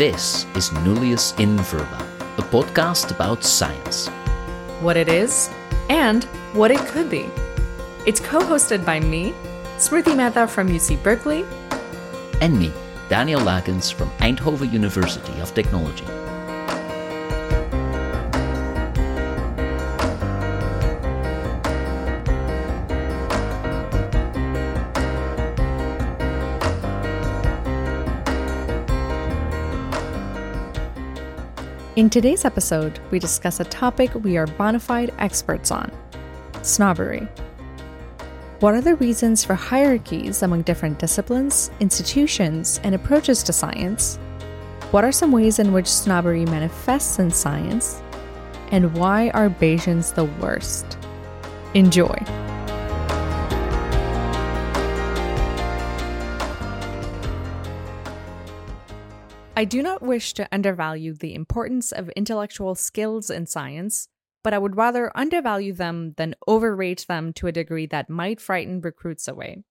This is Nullius in Verba, a podcast about science. What it is, and what it could be. It's co hosted by me, Smriti Mehta from UC Berkeley, And me, Daniel Lakens from Eindhoven University of Technology. In today's episode, we discuss a topic we are bona fide experts on snobbery. What are the reasons for hierarchies among different disciplines, institutions, and approaches to science? What are some ways in which snobbery manifests in science? And why are Bayesians the worst? Enjoy. I do not wish to undervalue the importance of intellectual skills in science, but I would rather undervalue them than overrate them to a degree that might frighten recruits away.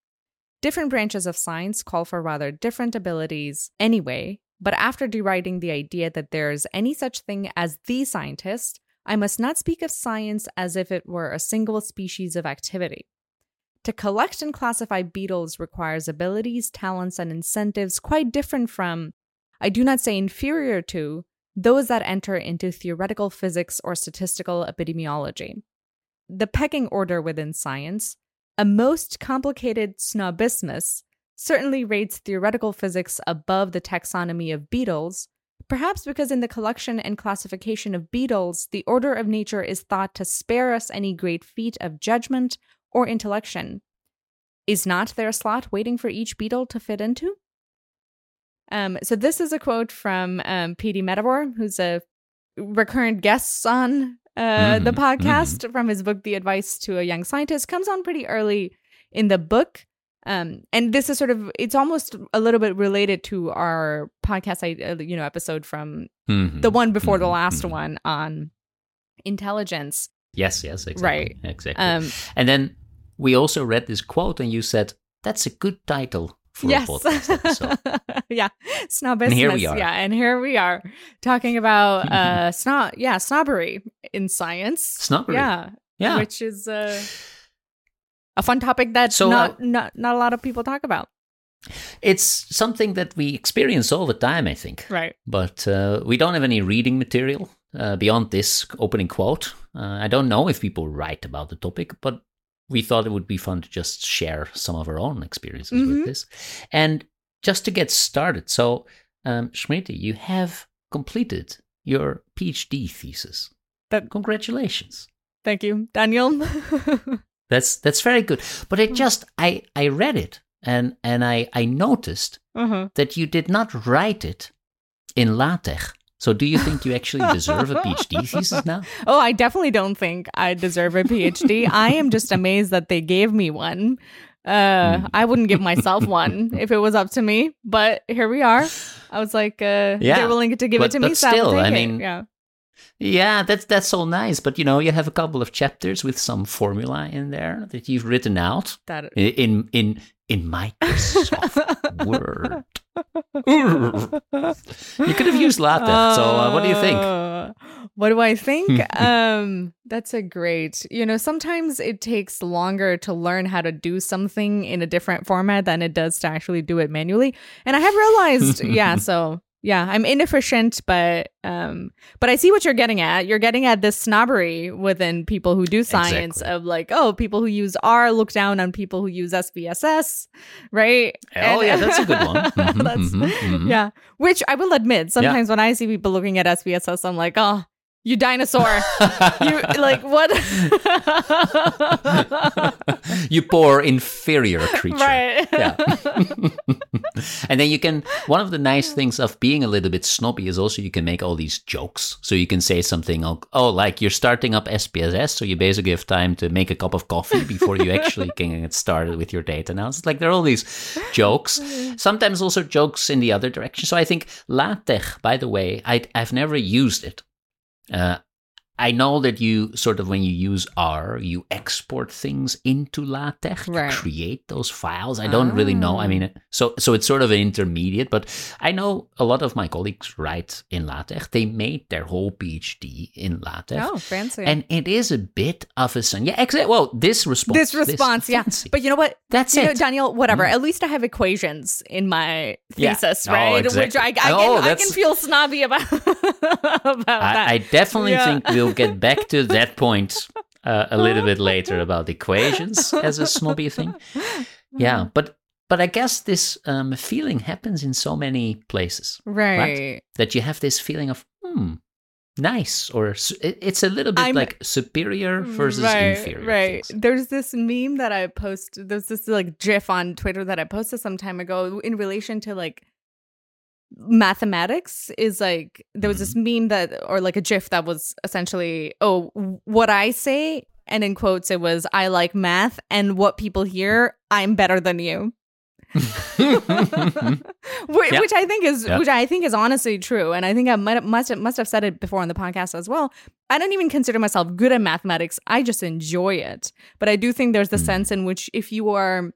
Different branches of science call for rather different abilities anyway, but after deriding the idea that there is any such thing as the scientist, I must not speak of science as if it were a single species of activity. To collect and classify beetles requires abilities, talents, and incentives quite different from I do not say inferior to, those that enter into theoretical physics or statistical epidemiology. The pecking order within science, a most complicated snobismus, certainly rates theoretical physics above the taxonomy of beetles, perhaps because in the collection and classification of beetles, the order of nature is thought to spare us any great feat of judgment or intellection. Is not there a slot waiting for each beetle to fit into? Um, so this is a quote from um, PB Medawar, who's a recurrent guest on uh, the Mhm, podcast from his book, The Advice to a Young Scientist. Comes on pretty early in the book. Um, and this is sort of, it's almost a little bit related to our podcast, I- uh, you know, episode from Mhm, the one before the mhm, last mhm. one on intelligence. Yes, yes, exactly. Right. Exactly. Um, and then we also read this quote, and you said, that's a good title for yes. episode. yeah. Snobismus. And here we are. Yeah. And here we are talking about uh snob yeah, snobbery in science. Snobbery. Yeah. Yeah. Which is uh, a fun topic that So, not, uh, not not a lot of people talk about. It's something that we experience all the time, I think. Right. But uh, we don't have any reading material uh, beyond this opening quote. Uh, I don't know if people write about the topic, but we thought it would be fun to just share some of our own experiences Mhm. with this. And just to get started, so um, you have completed your PhD thesis. That- Congratulations. Thank you, Daniel. That's that's very good. But it Mm. just I I read it and and I I noticed uh-huh. that you did not write it in LaTeX. So do you think you actually deserve a PhD thesis now? Oh, I definitely don't think I deserve a PhD. I am just amazed that they gave me one. Uh, Mm. I wouldn't give myself one if it was up to me, but here we are. I was like, uh, Yeah, they're willing to give but- it to me. but so I still, I it. mean, yeah, Yeah, that's that's all nice, but you know, you have a couple of chapters with some formula in there that you've written out that. in in in Microsoft Word. You could have used LaTeX. So, uh, what do you think? Uh, What do I think? um, that's a great. You know, sometimes it takes longer to learn how to do something in a different format than it does to actually do it manually. And I have realized, yeah. So yeah, I'm inefficient, but um, but I see what you're getting at. You're getting at this snobbery within people who do science Exactly. of like, oh, people who use R look down on people who use SPSS, right? Oh yeah, that's a good one. Mhm, That's- mhm, mhm. yeah, which I will admit, sometimes when I see people looking at SPSS, I'm like, oh, you dinosaur. you like what? you poor inferior creature. right. Yeah. and then you can one of the nice things of being a little bit snobby is also you can make all these jokes. So you can say something oh, oh like you're starting up SPSS, so you basically have time to make a cup of coffee before you actually can get started with your data analysis. Like there are all these jokes. Sometimes also jokes in the other direction. So I think LaTeX, by the way, I I've never used it. Uh, I know that you sort of when you use R, you export things into LaTeX Right. to create those files. I don't really know. I mean, ah. so so it's sort of an intermediate, but I know a lot of my colleagues write in LaTeX. They made their whole PhD in LaTeX. Oh, fancy. And it is a bit of a sun. Yeah, exactly. Well, this response. this response, yeah. fancy. But you know what? That's you know, it. Daniel, whatever. Mm. At least I have equations in my Yeah. thesis, Oh, right? Which I, I, exactly. can, Oh, I can feel snobby about, about that. I, I definitely Yeah. think we'll get back to that point uh, a little bit later about equations as a snobby thing. Yeah, but but I guess this um, feeling happens in so many places right. that you have this feeling of hmm, nice, or it's a little bit I'm- like superior versus right, inferior. Right. things. There's this meme that I post. There's this like GIF on Twitter that I posted some time ago in relation to like mathematics. Is like there was this Mm-hmm. meme that or like a GIF that was essentially oh what I say and in quotes it was I like math and what people hear I'm better than you. which, which I think is which I think is honestly true, and I think I might must have, must have said it before on the podcast as well. I don't even consider myself good at mathematics. I just enjoy it, but I do think there's the Mm. sense in which if you are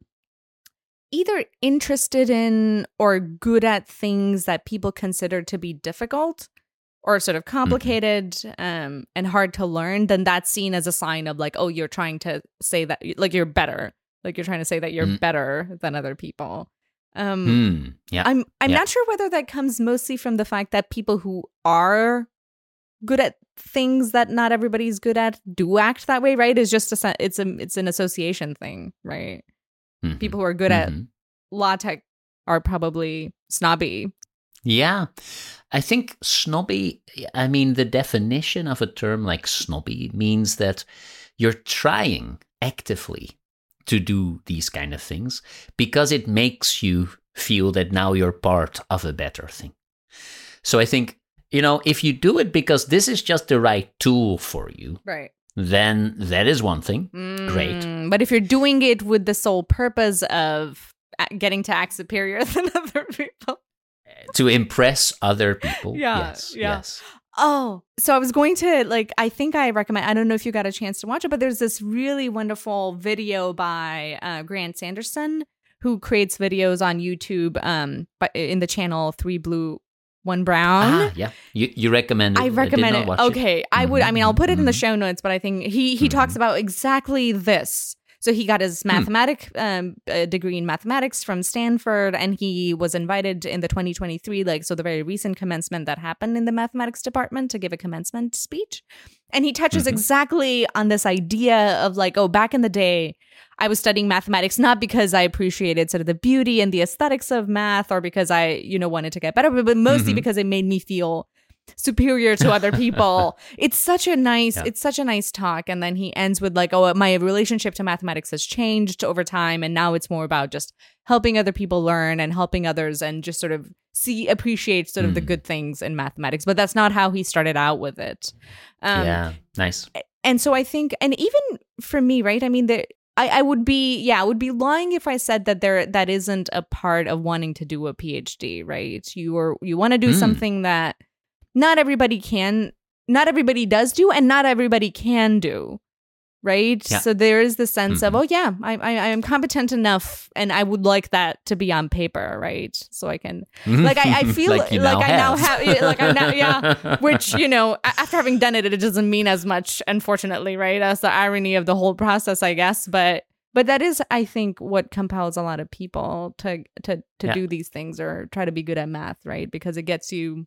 either interested in or good at things that people consider to be difficult or sort of complicated um, and hard to learn, then that's seen as a sign of like, oh, you're trying to say that like you're better, like you're trying to say that you're Mm. better than other people. Um, Hmm, yeah. I'm I'm Yeah. not sure whether that comes mostly from the fact that people who are good at things that not everybody's good at do act that way, right? It's just a it's a it's an association thing, right? Mhm, People who are good at mhm. LaTeX are probably snobby. Yeah. I think snobby, I mean, the definition of a term like snobby means that you're trying actively to do these kind of things because it makes you feel that now you're part of a better thing. So I think, you know, if you do it because this is just the right tool for you, Right. Then that is one thing. Great. Mm, But if you're doing it with the sole purpose of getting to act superior than other people. To impress other people. Yeah, yes. yeah. Yes. Oh, so I was going to like I think I recommend I don't know if you got a chance to watch it, but there's this really wonderful video by uh, Grant Sanderson who creates videos on YouTube um but in the channel 3 blue 1 brown. Ah, yeah. You, you recommend it. I recommend not it. Okay, I would. I mean, I'll put it in the Mhm. show notes, but I think he he talks Mhm. about exactly this. So he got Hmm. his mathematic um, uh, degree in mathematics from Stanford, and he was invited in the 2023, like so the very recent commencement that happened in the mathematics department to give a commencement speech. And he touches Mhm. exactly on this idea of like, oh, back in the day, I was studying mathematics not because I appreciated sort of the beauty and the aesthetics of math or because I, you know, wanted to get better, but, but mostly Mhm. because it made me feel superior to other people. it's such a nice, Yeah. it's such a nice talk. And then he ends with like, oh, my relationship to mathematics has changed over time. And now it's more about just helping other people learn and helping others and just sort of see, appreciate sort of the Mm. good things in mathematics. But that's not how he started out with it. Um, yeah. Nice. and so I think, and even for me, right? I mean, the I, I would be, yeah, I would be lying if I said that there that isn't a part of wanting to do a PhD, right? You are you want to do Mm. something that not everybody can, not everybody does do, and not everybody can do, right? Yeah. So there is the sense of, Mhm. oh yeah, I, I I am competent enough, and I would like that to be on paper, right? So I can Like, I- I feel like, like I now have. have- like I now- yeah, which you know after having done it it doesn't mean as much unfortunately right that's the irony of the whole process i guess but but that is i think what compels a lot of people to to to Yeah. do these things or try to be good at math right because it gets you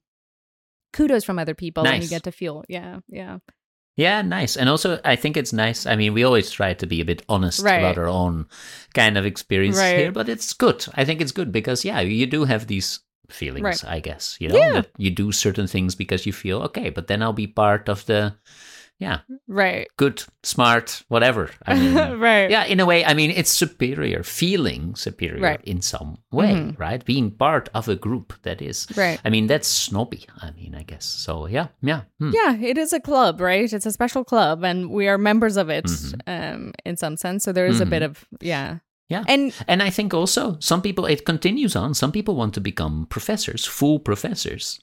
kudos from other people and you get to feel yeah yeah Yeah, nice. And also, I think it's nice. I mean, we always try to be a bit honest Right. about our own kind of experience Right. here, but it's good. I think it's good because, yeah, you do have these feelings, Right. I guess, you know, Yeah. that you do certain things because you feel, okay, but then I'll be part of the, yeah, right good, smart, whatever. I mean, right yeah, in a way, I mean, it's superior, feeling superior Right. in some way, Mhm. right? Being part of a group that is. right I mean, that's snobby, I mean, I guess. So, yeah, yeah. hmm. Yeah, it is a club, right? It's a special club, and we are members of it Mhm. um, in some sense. So there is a Mhm. bit of yeah, Yeah. and And I think also some people, it continues on. Some people want to become professors, full professors.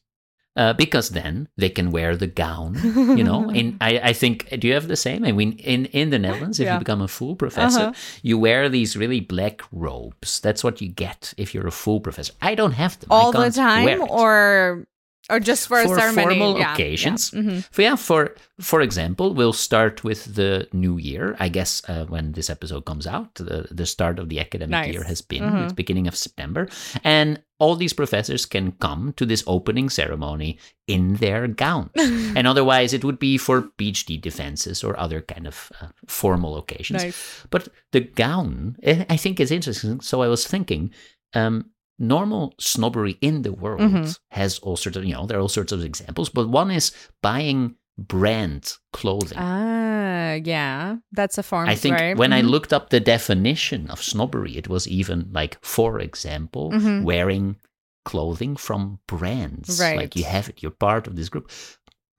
Uh, because then they can wear the gown, you know. And I, I think, do you have the same? I mean, in, in the Netherlands, if Yeah. you become a full professor, Uh-huh. you wear these really black robes. That's what you get if you're a full professor. I don't have them All the time, or or just for, For a ceremony? formal Yeah, occasions. Yeah. Mhm. For yeah, for for example, we'll start with the new year. I guess uh, when this episode comes out, the, the start of the academic Nice. year has been Mhm. it's beginning of September, and all these professors can come to this opening ceremony in their gowns. and otherwise, it would be for PhD defenses or other kind of uh, formal occasions. Nice. But the gown, eh, I think, is interesting. So I was thinking, um, normal snobbery in the world Mhm. has all sorts of, you know, there are all sorts of examples. But one is buying brand clothing. Ah, yeah, that's a form. Of I think right? when I Mhm. looked up the definition of snobbery, it was even like, for example, Mhm. wearing clothing from brands. Right. Like you have it, you're part of this group.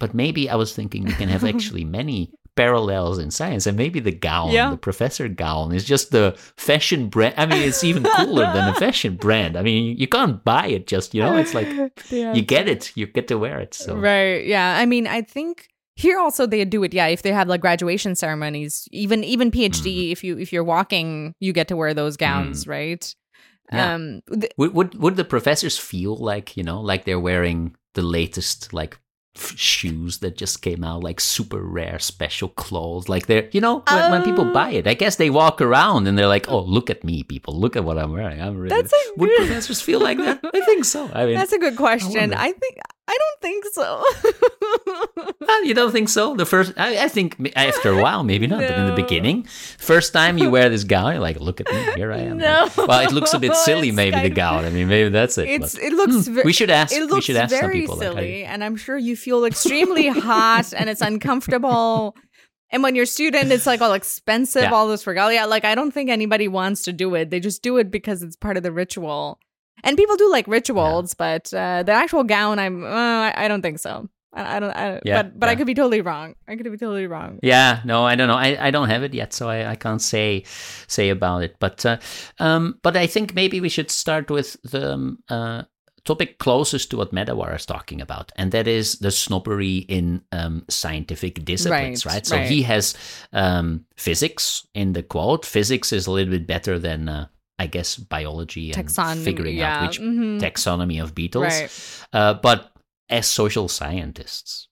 But maybe I was thinking we can have actually many parallels in science, and maybe the gown, Yeah. the professor gown, is just the fashion brand. I mean, it's even cooler than a fashion brand. I mean, you can't buy it just, you know, it's like Yeah. you get it, you get to wear it. So Right. Yeah. I mean, I think here also they do it. Yeah. If they have like graduation ceremonies, even even PhD, Mm-hmm. if you if you're walking, you get to wear those gowns, right? Mm. Yeah. Um. th- Would, would would the professors feel like you know, like they're wearing the latest like shoes that just came out, like super rare special clothes, like they're you know when, when people buy oh. it, I guess they walk around and they're like, oh, look at me, people, look at what I'm wearing. I'm really. That's a would good- professors feel like that? I think so. I mean, That's a good question. wonder. I, think I don't think so. Ah, you don't think so? The first, I, I think after a while, maybe not, but in the beginning, first time you wear this gown, you're like, look at me, here I am. No. Well, it looks a bit silly, It's maybe the gown. I mean, maybe that's it. it's but- it looks Hmm, ve- we should ask. it we looks should ask very people. like, silly, and I'm sure you feel extremely hot and it's uncomfortable. And when you're a student, it's like all expensive, Yeah. all this regalia. Like I don't think anybody wants to do it. They just do it because it's part of the ritual. And people do like rituals, but uh, the actual gown, I'm uh, I don't think so. I, I don't. I, Yeah, but but I could be totally wrong. I could be totally wrong. Yeah, no, I don't know. I, I don't have it yet, so I, I can't say say about it. But uh, um, but I think maybe we should start with the um, uh, topic closest to what Medawar is talking about, and that is the snobbery in um, scientific disciplines, Right, right? So right. he has um, physics in the quote. Physics is a little bit better than. Uh, I guess biology and Taxonomy, figuring yeah, out which mhm. taxonomy of beetles. Right. Uh, but as social scientists,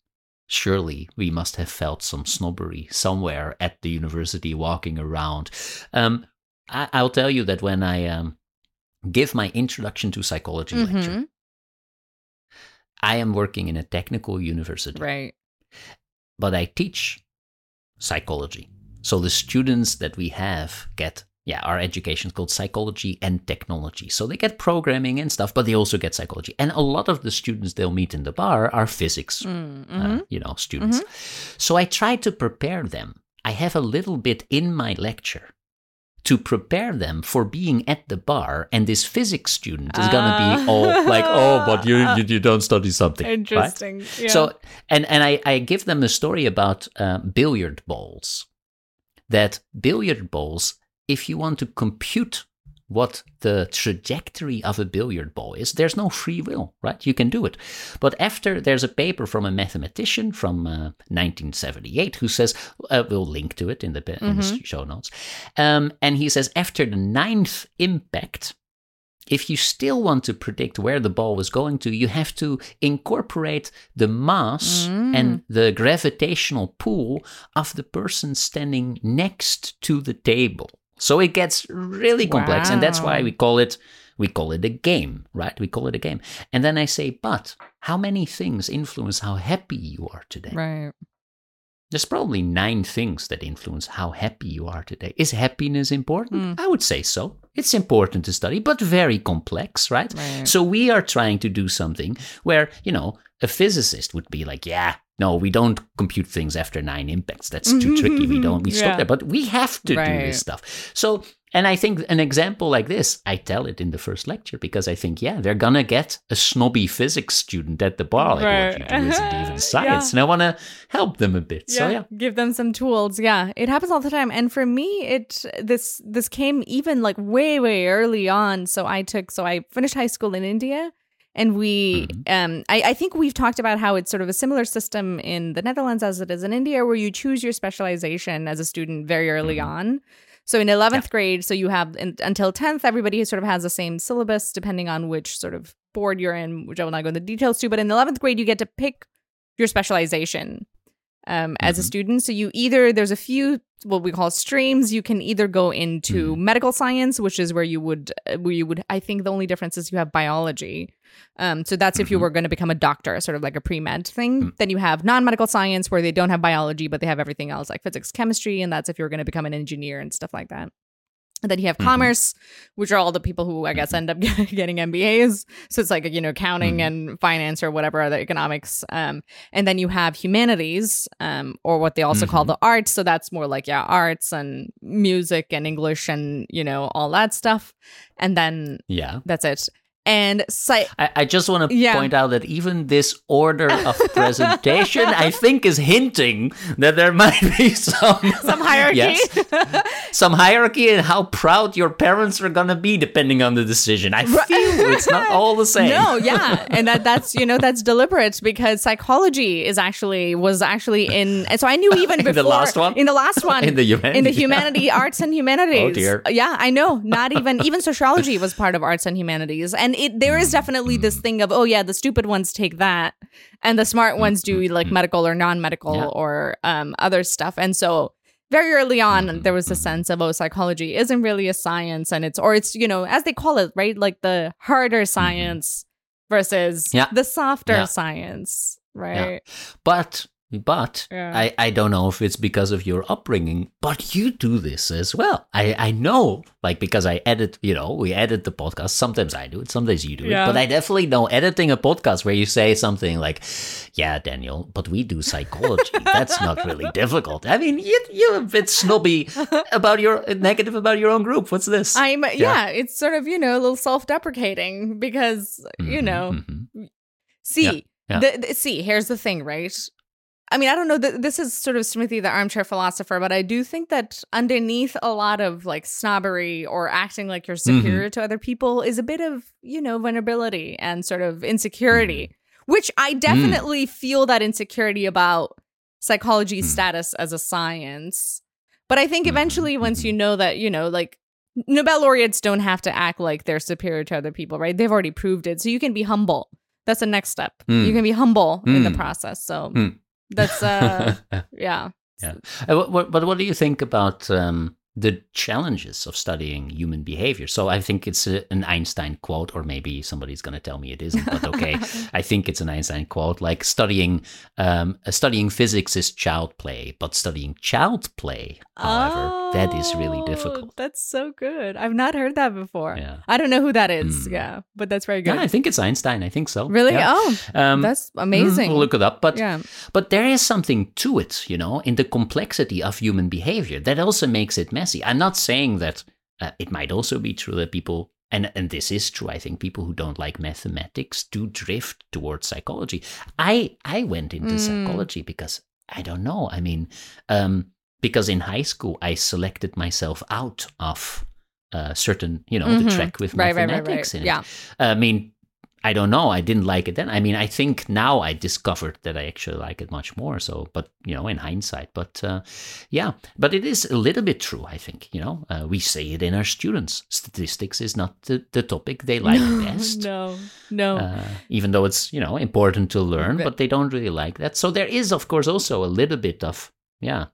surely we must have felt some snobbery somewhere at the university walking around. Um, I, I'll tell you that when I um, give my introduction to psychology lecture, Mhm. I am working in a technical university, Right. but I teach psychology. So the students that we have get yeah, our education is called psychology and technology. So they get programming and stuff, but they also get psychology. And a lot of the students they'll meet in the bar are physics, Mm, uh, mhm. you know, students. So I try to prepare them. I have a little bit in my lecture to prepare them for being at the bar, and this physics student is gonna be all like, "Oh, but you you, you don't study something." right? Interesting. Yeah. So, and and I, I give them a story about uh, billiard balls. That billiard balls, if you want to compute what the trajectory of a billiard ball is, there's no free will, right? You can do it. But after there's a paper from a mathematician from uh, 1978 who says, uh, we'll link to it in the, in the show notes, um, and he says after the ninth impact, if you still want to predict where the ball was going to, you have to incorporate the mass and the gravitational pull of the person standing next to the table. So it gets really complex, and that's why we call it we call it a game, right? We call it a game. And then I say, but how many things influence how happy you are today? right. There's probably nine things that influence how happy you are today. Is happiness important? Hmm. I would say so. It's important to study, but very complex, right? Right. So we are trying to do something where, you know, a physicist would be like, yeah, no, we don't compute things after nine impacts. That's too tricky. We don't, we stop there. But we have to do this stuff. So, and I think an example like this, I tell it in the first lecture because I think, yeah, they're going to get a snobby physics student at the bar. Like, what you do isn't even science. And I want to help them a bit. So, yeah. give them some tools yeah it happens all the time and for me it this this came even like way way early on so i took so i finished high school in india And we, um, I, I think we've talked about how it's sort of a similar system in the Netherlands as it is in India, where you choose your specialization as a student very early on. So in 11th Yeah. grade, so you have in, until 10th, everybody sort of has the same syllabus depending on which sort of board you're in, which I will not go into details to. But in 11th grade, you get to pick your specialization um, as a Mhm. student. So you either, there's a few what we call streams. You can either go into medical science, which is where you would, uh, where you would, I think the only difference is you have biology. Um, so that's if you Mhm. were going to become a doctor, sort of like a pre med thing. Then you have non medical science where they don't have biology, but they have everything else like physics, chemistry, and that's if you're going to become an engineer and stuff like that. And then you have Mhm. commerce, which are all the people who I guess end up getting MBAs. So it's like you know accounting Mhm. and finance or whatever other economics. Um, and then you have humanities, um, or what they also call Mhm. the arts. So that's more like yeah, arts and music and English and you know all that stuff. And then Yeah. that's it. And I, I just want to Yeah. point out that even this order of presentation, I think, is hinting that there might be some some hierarchy. Yes. some hierarchy and how proud your parents are gonna be depending on the decision. I feel it's not all the same. No, yeah, and that that's you know that's deliberate because psychology is actually was actually in, and so I knew even In the last one? in the last one In the humanity- in the humanity arts and oh, humanities. Oh, dear. Yeah, I know. Not even even sociology was part of arts and humanities, and it there is definitely this Mm. thing of oh yeah, the stupid ones take that, and the smart ones do like medical or non medical Yeah. or um other stuff, and so. Very early on, Mm-hmm. there was a sense of oh, psychology isn't really a science, and it's or it's you know as they call it, right, like the harder science versus Mm-hmm. Yeah. the softer Yeah. science, right? But but Yeah. I, I don't know if it's because of your upbringing, but you do this as well. I, I know, like because I edit, you know, we edit the podcast. Sometimes I do it, sometimes you do Yeah. it. But I definitely know editing a podcast where you say something like, "Yeah, Daniel, but we do psychology. That's not really difficult." I mean, you, you're a bit snobby about your negative about your own group. What's this? I'm yeah. it's sort of you know a little self-deprecating because you Mhm, know mhm. see yeah. The, the- see here's the thing right I mean I don't know th- this is sort of Smriti the armchair philosopher but I do think that underneath a lot of like snobbery or acting like you're Mm-hmm. superior to other people is a bit of you know vulnerability and sort of insecurity Mm-hmm. which I definitely feel that insecurity about psychology Mm. status as a science but I think Mhm, eventually once you mhm. know that you know like Nobel laureates don't have to act like they're superior to other people, right? They've already proved it. So you can be humble. That's the next step. Mm. You can be humble in the Mm. process. So Mm. That's uh yeah. Yeah. Uh, But what do you think about um, the challenges of studying human behavior? So I think it's a, an Einstein quote, or maybe somebody's going to tell me it isn't. But okay, I think it's an Einstein quote. Like studying um, studying physics is child play, but studying child play, however, that is really Oh, difficult. That's so good. I've not heard that before. Yeah. I don't know who that is. Mm. Yeah, but that's very good. Yeah, I think it's Einstein. I think so. really? Yeah. Oh, Um, that's mm, amazing. We'll look it up. But yeah. But there is something to it, you know, in the complexity of human behavior that also makes it messy. I'm not saying that uh, it might also be true that people, and, and this is true, I think people who don't like mathematics do drift towards psychology. I, I went into Mm. psychology because I don't know. I mean, um, because in high school I selected myself out of uh, certain, you know, Mhm. the track with Right, right, right, mathematics right. in it. Yeah. I mean, I don't know. I didn't like it then. I mean, I think now I discovered that I actually like it much more. So, but you know, in hindsight, but uh, yeah, but it is a little bit true. I think you know, uh, we say it in our students. Statistics is not the, the topic they like best. No, no. Uh, even though it's you know important to learn, but they don't really like that. So there is, of course, also a little bit of yeah.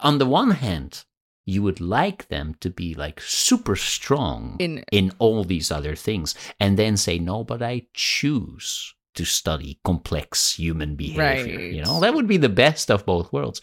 On the one hand, you would like them to be like super strong in in all these other things and then say no but i choose to study complex human behavior you know that would be the best of both worlds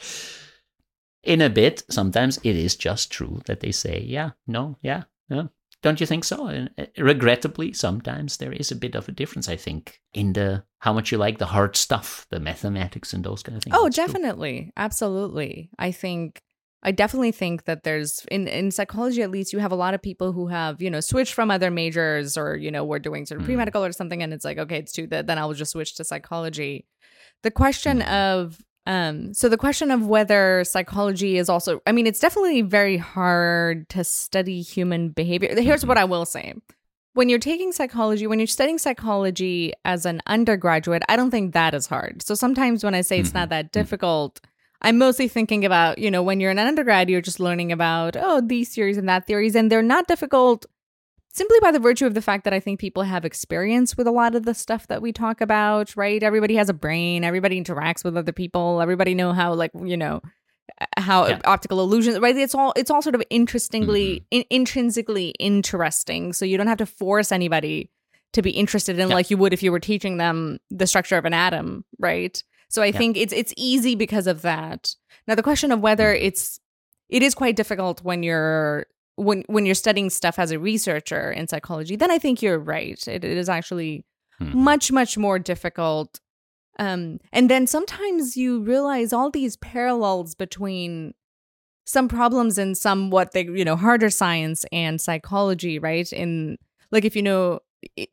in a bit sometimes it is just true that they say yeah no yeah yeah don't you think so and uh, regrettably sometimes there is a bit of a difference i think in the how much you like the hard stuff the mathematics and those kind of things Oh, That's true. definitely. Absolutely. I think I definitely think that there's in in psychology at least you have a lot of people who have, you know, switched from other majors or, you know, we're doing sort of Mm. pre-medical or something and it's like, okay, it's too that then I'll just switch to psychology. The question Mm. of um so the question of whether psychology is also I mean, it's definitely very hard to study human behavior. Here's Mm-hmm. what I will say. when you're taking psychology, when you're studying psychology as an undergraduate, I don't think that is hard. So sometimes when I say it's not Mm-hmm. that difficult, I'm mostly thinking about, you know, when you're an undergrad, you're just learning about, oh, these theories and that theories, and they're not difficult simply by the virtue of the fact that I think people have experience with a lot of the stuff that we talk about, right? Everybody has a brain, everybody interacts with other people, everybody know how like, you know, how Yeah. optical illusions, right? It's all it's all sort of interestingly mm-hmm. in, intrinsically interesting. So you don't have to force anybody to be interested in Yeah. like you would if you were teaching them the structure of an atom, right? So I Yeah. think it's it's easy because of that. Now the question of whether Mm-hmm. it's it is quite difficult when you're when when you're studying stuff as a researcher in psychology, then I think you're right. It, it is actually Mhm. much much more difficult. Um, and then sometimes you realize all these parallels between some problems in some what they you know harder science and psychology, right? In like if you know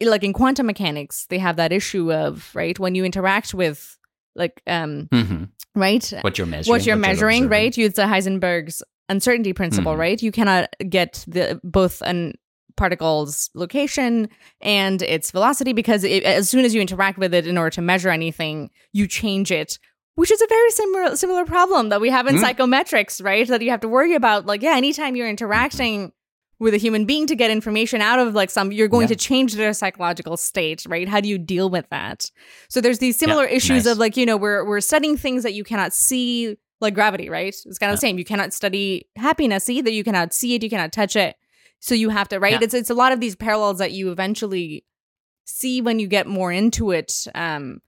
like in quantum mechanics, they have that issue of right when you interact with like um Mhm. right What you're measuring. what you're measuring, observing. right? Use the Heisenberg's uncertainty principle, Mhm. right? You cannot get the both an particle's location and its velocity because it, as soon as you interact with it in order to measure anything, you change it. Which is a very similar similar problem that we have in Mm. psychometrics, right? That you have to worry about. Like, yeah, anytime you're interacting with a human being to get information out of like some, you're going Yeah. to change their psychological state, right? How do you deal with that? So there's these similar issues nice. of like, you know, we're we're studying things that you cannot see, like gravity, right? It's kind of Yeah. the same. You cannot study happiness either. You cannot see it, you cannot touch it. So you have to, right? Yeah. It's it's a lot of these parallels that you eventually see when you get more into it. Um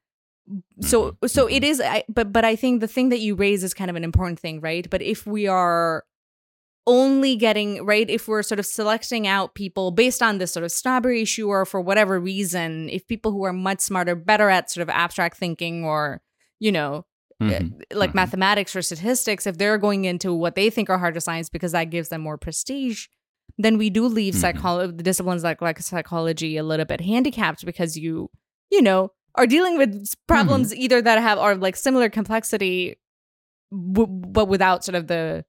so Mhm. so it is I, but but I think the thing that you raise is kind of an important thing, right? But if we are only getting right if we're sort of selecting out people based on this sort of snobbery issue or for whatever reason if people who are much smarter better at sort of abstract thinking or you know Mhm. like Mhm. mathematics or statistics if they're going into what they think are harder science because that gives them more prestige then we do leave Mhm. psychology the disciplines like like psychology a little bit handicapped because you you know are dealing with problems Mm-hmm. either that have are like similar complexity w- but without sort of the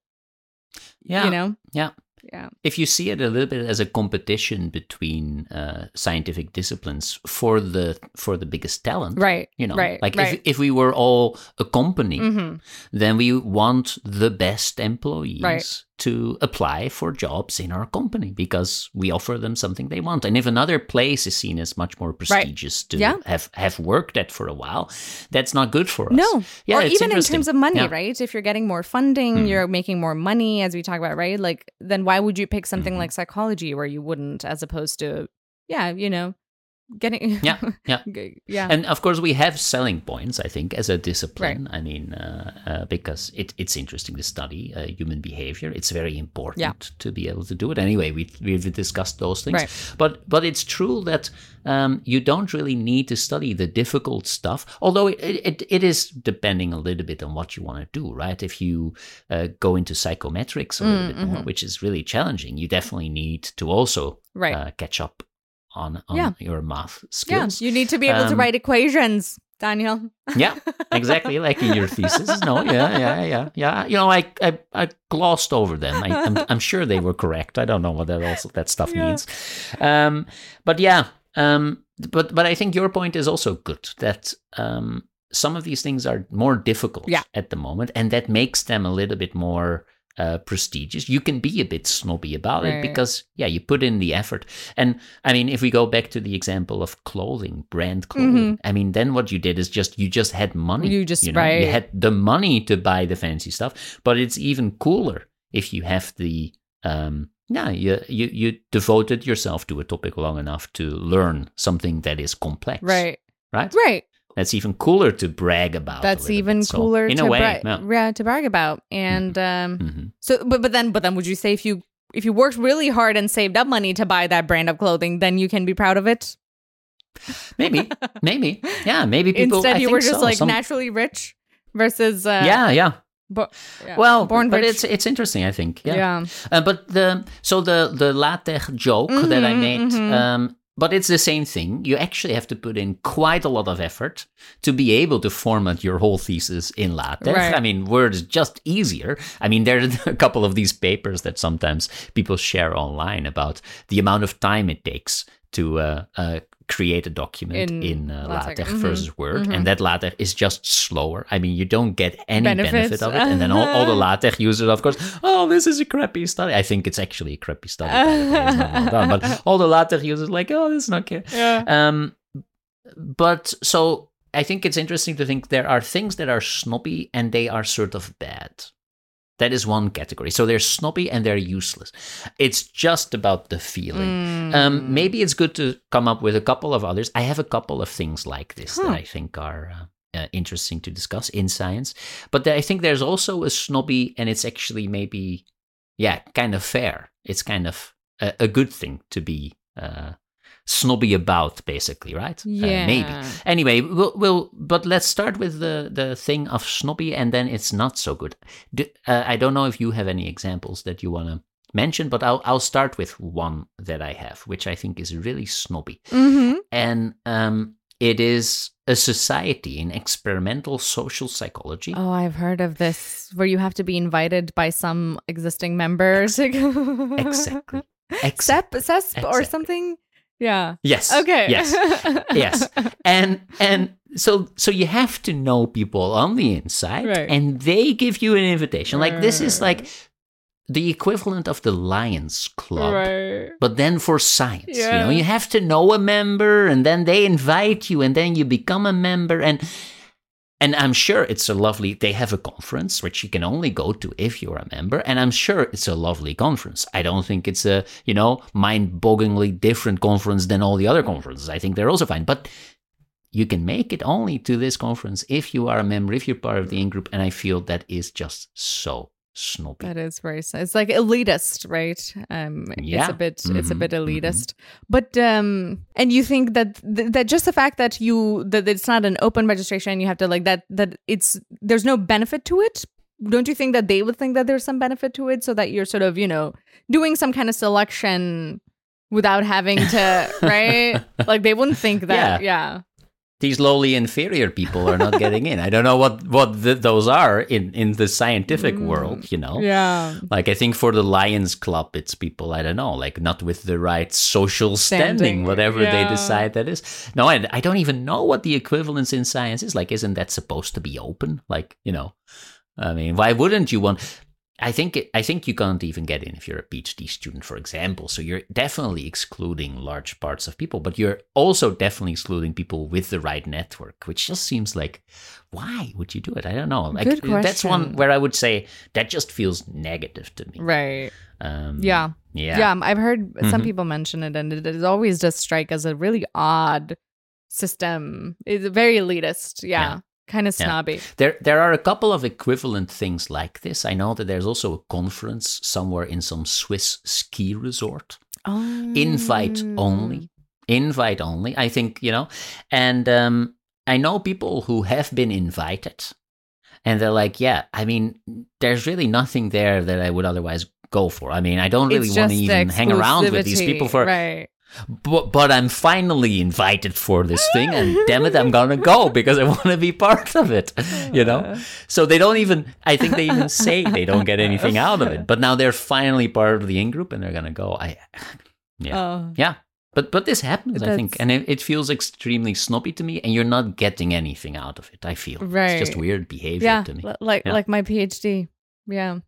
Yeah. you know? Yeah. yeah. If you see it a little bit as a competition between uh, scientific disciplines for the for the biggest talent, right. You know, right. like right. if if we were all a company, hmm then we want the best employees. Right. To apply for jobs in our company because we offer them something they want. And if another place is seen as much more prestigious to Yeah. have have worked at for a while, that's not good for us. No. Yeah, or even in terms of money, Yeah. right? If you're getting more funding, Mhm. you're making more money, as we talk about, right? Like, then why would you pick something Mhm. like psychology where you wouldn't, as opposed to, yeah, you know, getting, Yeah, yeah. Yeah, And of course, we have selling points, I think, as a discipline. I mean, uh, uh, because it, it's interesting to study uh, human behavior. It's very important Yeah. to be able to do it. Anyway, we, we've discussed those things. Right. But, but it's true that um, you don't really need to study the difficult stuff, although it, it, it is depending a little bit on what you want to do, right? If you uh, go into psychometrics a little Mm, bit more, mhm. which is really challenging, you definitely need to also right. uh, catch up on, on Yeah. your math skills. yeah, you need to be able to Um, write equations, Daniel. yeah, exactly like in your thesis. No, yeah, yeah, yeah, yeah. You know, I I, I glossed over them. I, I'm I'm sure they were correct. I don't know what that also that stuff Yeah. means. Um, but yeah, um, but but I think your point is also good that um, some of these things are more difficult Yeah. at the moment, and that makes them a little bit more. Uh, prestigious. You can be a bit snobby about it because, yeah, you put in the effort. And I mean, if we go back to the example of clothing, brand clothing, I mean, then what you did is just you just had money. Mm-hmm. You just- know, right. You had the money to buy the fancy stuff, but it's even cooler if you have the um. Yeah, you, you you devoted yourself to a topic long enough to learn something that is complex. Right. Right. Right. That's even cooler to brag about. That's even. So, cooler in to a way. brag, yeah. yeah, to brag about. And um, Mhm. so, but but then but then, would you say if you if you worked really hard and saved up money to buy that brand of clothing, then you can be proud of it? Maybe, maybe, yeah, maybe people. Instead, I you were just so. like Some- naturally rich versus uh, yeah, yeah. bo- yeah, Well, born but rich. it's it's interesting. I think. yeah. Yeah. Uh, but the so the the latex joke that I Mhm, made, mhm. um, but it's the same thing. You actually have to put in quite a lot of effort to be able to format your whole thesis in latex. Right. I mean, Word is just easier. I mean, there are a couple of these papers that sometimes people share online about the amount of time it takes to uh, uh, create a document In in, uh, LaTeX. LaTeX Mhm. versus Word, Mhm. and that LaTeX is just slower. I mean, you don't get any Benefits. benefit of it, and then all, all the LaTeX users, of course, oh, this is a crappy study. I think it's actually a crappy study, by the way. It's not well done, but all the LaTeX users like, oh, this is not good. Yeah. Um, but so I think it's interesting to think there are things that are snobby and they are sort of bad. That is one category. So they're snobby and they're useless. It's just about the feeling. Mm. Um, maybe it's good to come up with a couple of others. I have a couple of things like this Huh. that I think are uh, uh, interesting to discuss in science. But I think there's also a snobby, and it's actually maybe, yeah, kind of fair. It's kind of a, a good thing to be uh, snobby about, basically, right? Uh, yeah. maybe. Anyway, we'll, we'll but let's start with the the thing of snobby, and then it's not so good. Do, uh, I don't know if you have any examples that you want to mention, but I'll I'll start with one that I have, which I think is really snobby, hmm and um, it is a society in experimental social psychology. Oh, I've heard of this where you have to be invited by some existing members. Exactly. CEP, CESP or something? Yeah. Yes. Okay. Yes. yes and and so so you have to know people on the inside Right. and they give you an invitation like this is like the equivalent of the lions club Right. but then for science you know you have to know a member and then they invite you and then you become a member and and i'm sure it's a lovely they have a conference which you can only go to if you're a member and i'm sure it's a lovely conference. I don't think it's a you know mind-bogglingly different conference than all the other conferences. I think they're also fine but you can make it only to this conference if you are a member if you're part of the in group and i feel that is just so snobby That is very sad. It's like elitist, right? Um, it's a bit, it's a bit elitist. But um, and you think that th- that just the fact that you that it's not an open registration, you have to like that that it's there's no benefit to it. Don't you think that they would think that there's some benefit to it, so that you're sort of you know doing some kind of selection without having to right? Like they wouldn't think that. Yeah. These lowly inferior people are not getting in. I don't know what what th- those are in in the scientific Mm, world. You know, Yeah. like I think for the Lions Club, it's people I don't know, like not with the right social standing, Standing, whatever they decide that is. No, I, I don't even know what the equivalence in science is. Like, isn't that supposed to be open? Like, you know, I mean, why wouldn't you want? I think it, I think you can't even get in if you're a PhD student, for example. So you're definitely excluding large parts of people, but you're also definitely excluding people with the right network, which just seems like, why would you do it? I don't know. Like Good that's one where I would say that just feels negative to me. Right. Um, Yeah. yeah, Yeah, I've heard some Mhm. people mention it, and it, it always does strike as a really odd system. It's very elitist. Yeah, Yeah. Kind of Yeah. snobby. There, there are a couple of equivalent things like this. I know that there's also a conference somewhere in some Swiss ski resort. Oh, invite only invite only i think you know and um i know people who have been invited and they're like yeah i mean there's really nothing there that i would otherwise go for i mean i don't really want to even hang around with these people for right. But, but i'm finally invited for this thing and damn it i'm gonna go because i want to be part of it you know so they don't even i think they even say they don't get anything out of it but now they're finally part of the in group and they're gonna go i yeah Oh, yeah, but but this happens, I think, and it, it feels extremely snobby to me, and you're not getting anything out of it. I feel it's just weird behavior yeah, to me. like Yeah. like my PhD. Yeah.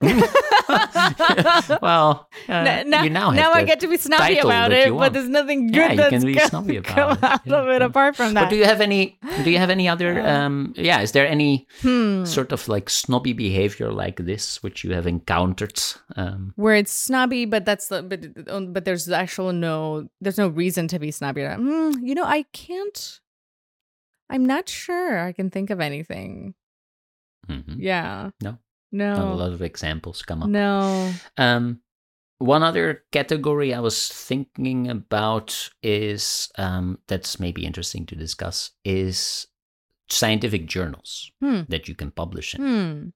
well, uh, now, now now I get to be snobby about it, but there's nothing good Yeah, you that's can be come, snobby about come it. out Yeah, of it apart from that. But do you have any? Do you have any other? Um, yeah, is there any hmm. sort of like snobby behavior like this which you have encountered? Um, where it's snobby, but that's the but um, but there's actual no there's no reason to be snobby. Mm, you know, I can't. I'm not sure I can think of anything. mhm. Yeah. No? No. Not a lot of examples come up. No. Um, one other category I was thinking about is um, that's maybe interesting to discuss is scientific journals Hmm. that you can publish in. Hmm.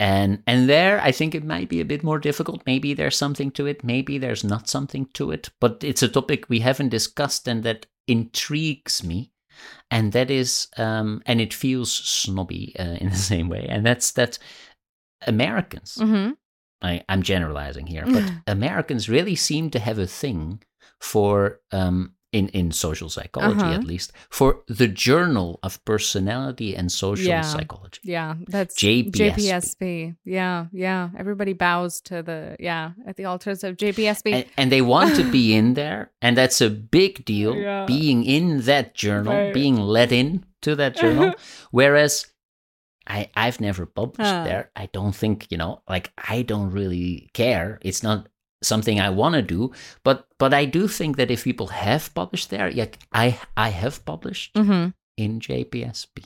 And and there I think it might be a bit more difficult. Maybe there's something to it, maybe there's not something to it, but it's a topic we haven't discussed and that intrigues me. And that is um, and it feels snobby uh, in the same way. And that's that Americans Mm-hmm. I, I'm generalizing here, but Americans really seem to have a thing for um, in in social psychology Uh-huh. at least for the Journal of Personality and Social Yeah. Psychology. Yeah, that's JPSP. JPSP. Yeah, yeah. Everybody bows to the yeah at the altars of JPSP. And, and they want to be in there, and that's a big deal. Yeah. Being in that journal, Right. being let in to that journal. Whereas I I've never published Ah. there. I don't think you know, like I don't really care. It's not something I want to do. But but I do think that if people have published there, yeah, I I have published mm-hmm. in JPSP.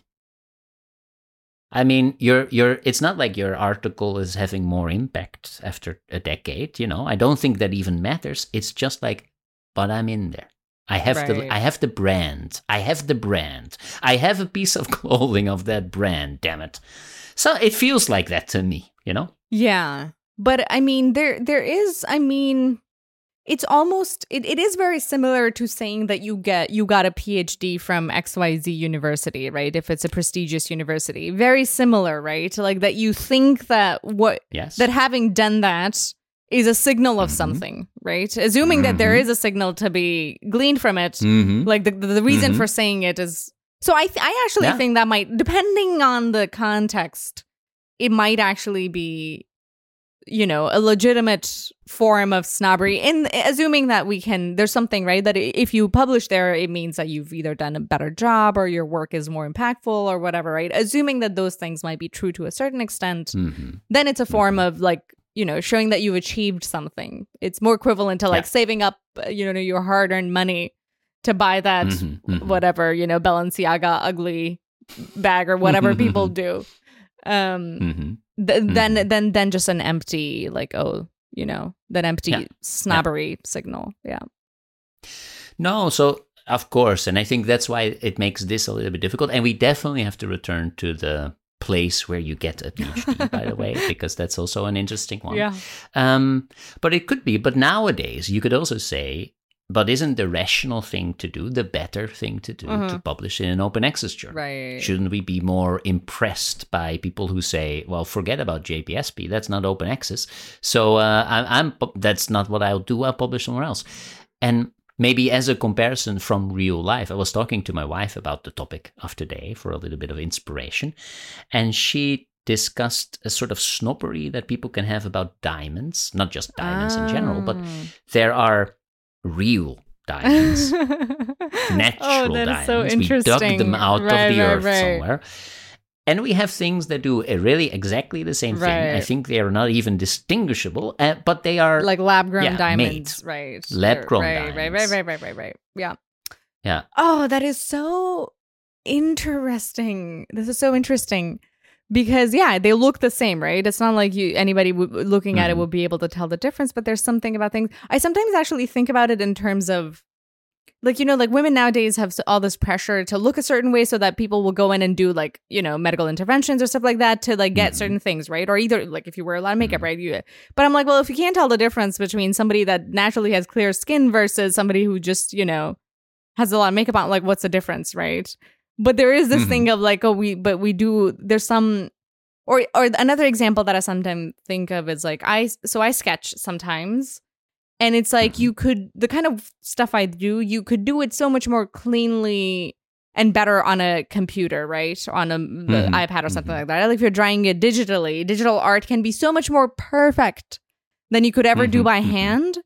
I mean, your your it's not like your article is having more impact after a decade, you know. I don't think that even matters. It's just like but I'm in there. I have Right. the I have the brand. I have the brand. I have a piece of clothing of that brand, damn it. So it feels like that to me, you know? Yeah. But I mean there there is I mean it's almost it, it is very similar to saying that you get you got a PhD from XYZ university, right? If it's a prestigious university. Very similar, right? Like that you think that what Yes. that having done that is a signal of Mhm. something, right? Assuming that there Mhm. is a signal to be gleaned from it, Mhm. like the the, reason Mhm. for saying it is so i th- i actually Yeah. think that might depending on the context it might actually be you know a legitimate form of snobbery in assuming that we can there's something right that if you publish there it means that you've either done a better job or your work is more impactful or whatever right assuming that those things might be true to a certain extent Mhm. then it's a form of like you know showing that you've achieved something it's more equivalent to like Yeah. saving up uh, you know your hard-earned money to buy that Mhm. Mhm. whatever you know balenciaga ugly bag or whatever people do um. Th- then Mhm. then then just an empty like oh you know that empty Yeah. snobbery signal yeah No, so of course, and I think that's why it makes this a little bit difficult. And we definitely have to return to the place where you get a PhD, by the way, because that's also an interesting one. yeah Um, but it could be. But nowadays, you could also say, but isn't the rational thing to do, the better thing to do, to Mhm. publish in an open access journal? right Shouldn't we be more impressed by people who say, "Well, forget about JPSP. That's not open access. So uh, I, I'm that's not what I'll do. I'll publish somewhere else." And maybe as a comparison from real life, I was talking to my wife about the topic of today for a little bit of inspiration, and she discussed a sort of snobbery that people can have about diamonds, not just diamonds in general, but Ah. there are real diamonds oh, natural is diamonds. so we dug them out Right, of the right, earth right. somewhere. And we have things that do really exactly the same thing. I think they are not even distinguishable, uh, but they are like lab grown Yeah, diamonds, right? Lab-grown right, right, right, right, right, right, right. Yeah. Yeah. Oh, that is so interesting. This is so interesting because yeah, they look the same, right? It's not like you anybody w- looking at it Mhm. will be able to tell the difference, but there's something about things. I sometimes actually think about it in terms of like you know like women nowadays have all this pressure to look a certain way so that people will go in and do like you know medical interventions or stuff like that to like get Mhm. certain things right or either like if you wear a lot of makeup Mhm. right you but i'm like well if you can't tell the difference between somebody that naturally has clear skin versus somebody who just you know has a lot of makeup on like what's the difference right but there is this Mhm. thing of like oh we but we do there's some or or another example that i sometimes think of is like i so i sketch sometimes and it's like Mhm. you could the kind of stuff i do you could do it so much more cleanly and better on a computer right on a Mhm. ipad or something Mhm. like that like if you're drawing it digitally digital art can be so much more perfect than you could ever do Mhm, by mhm. hand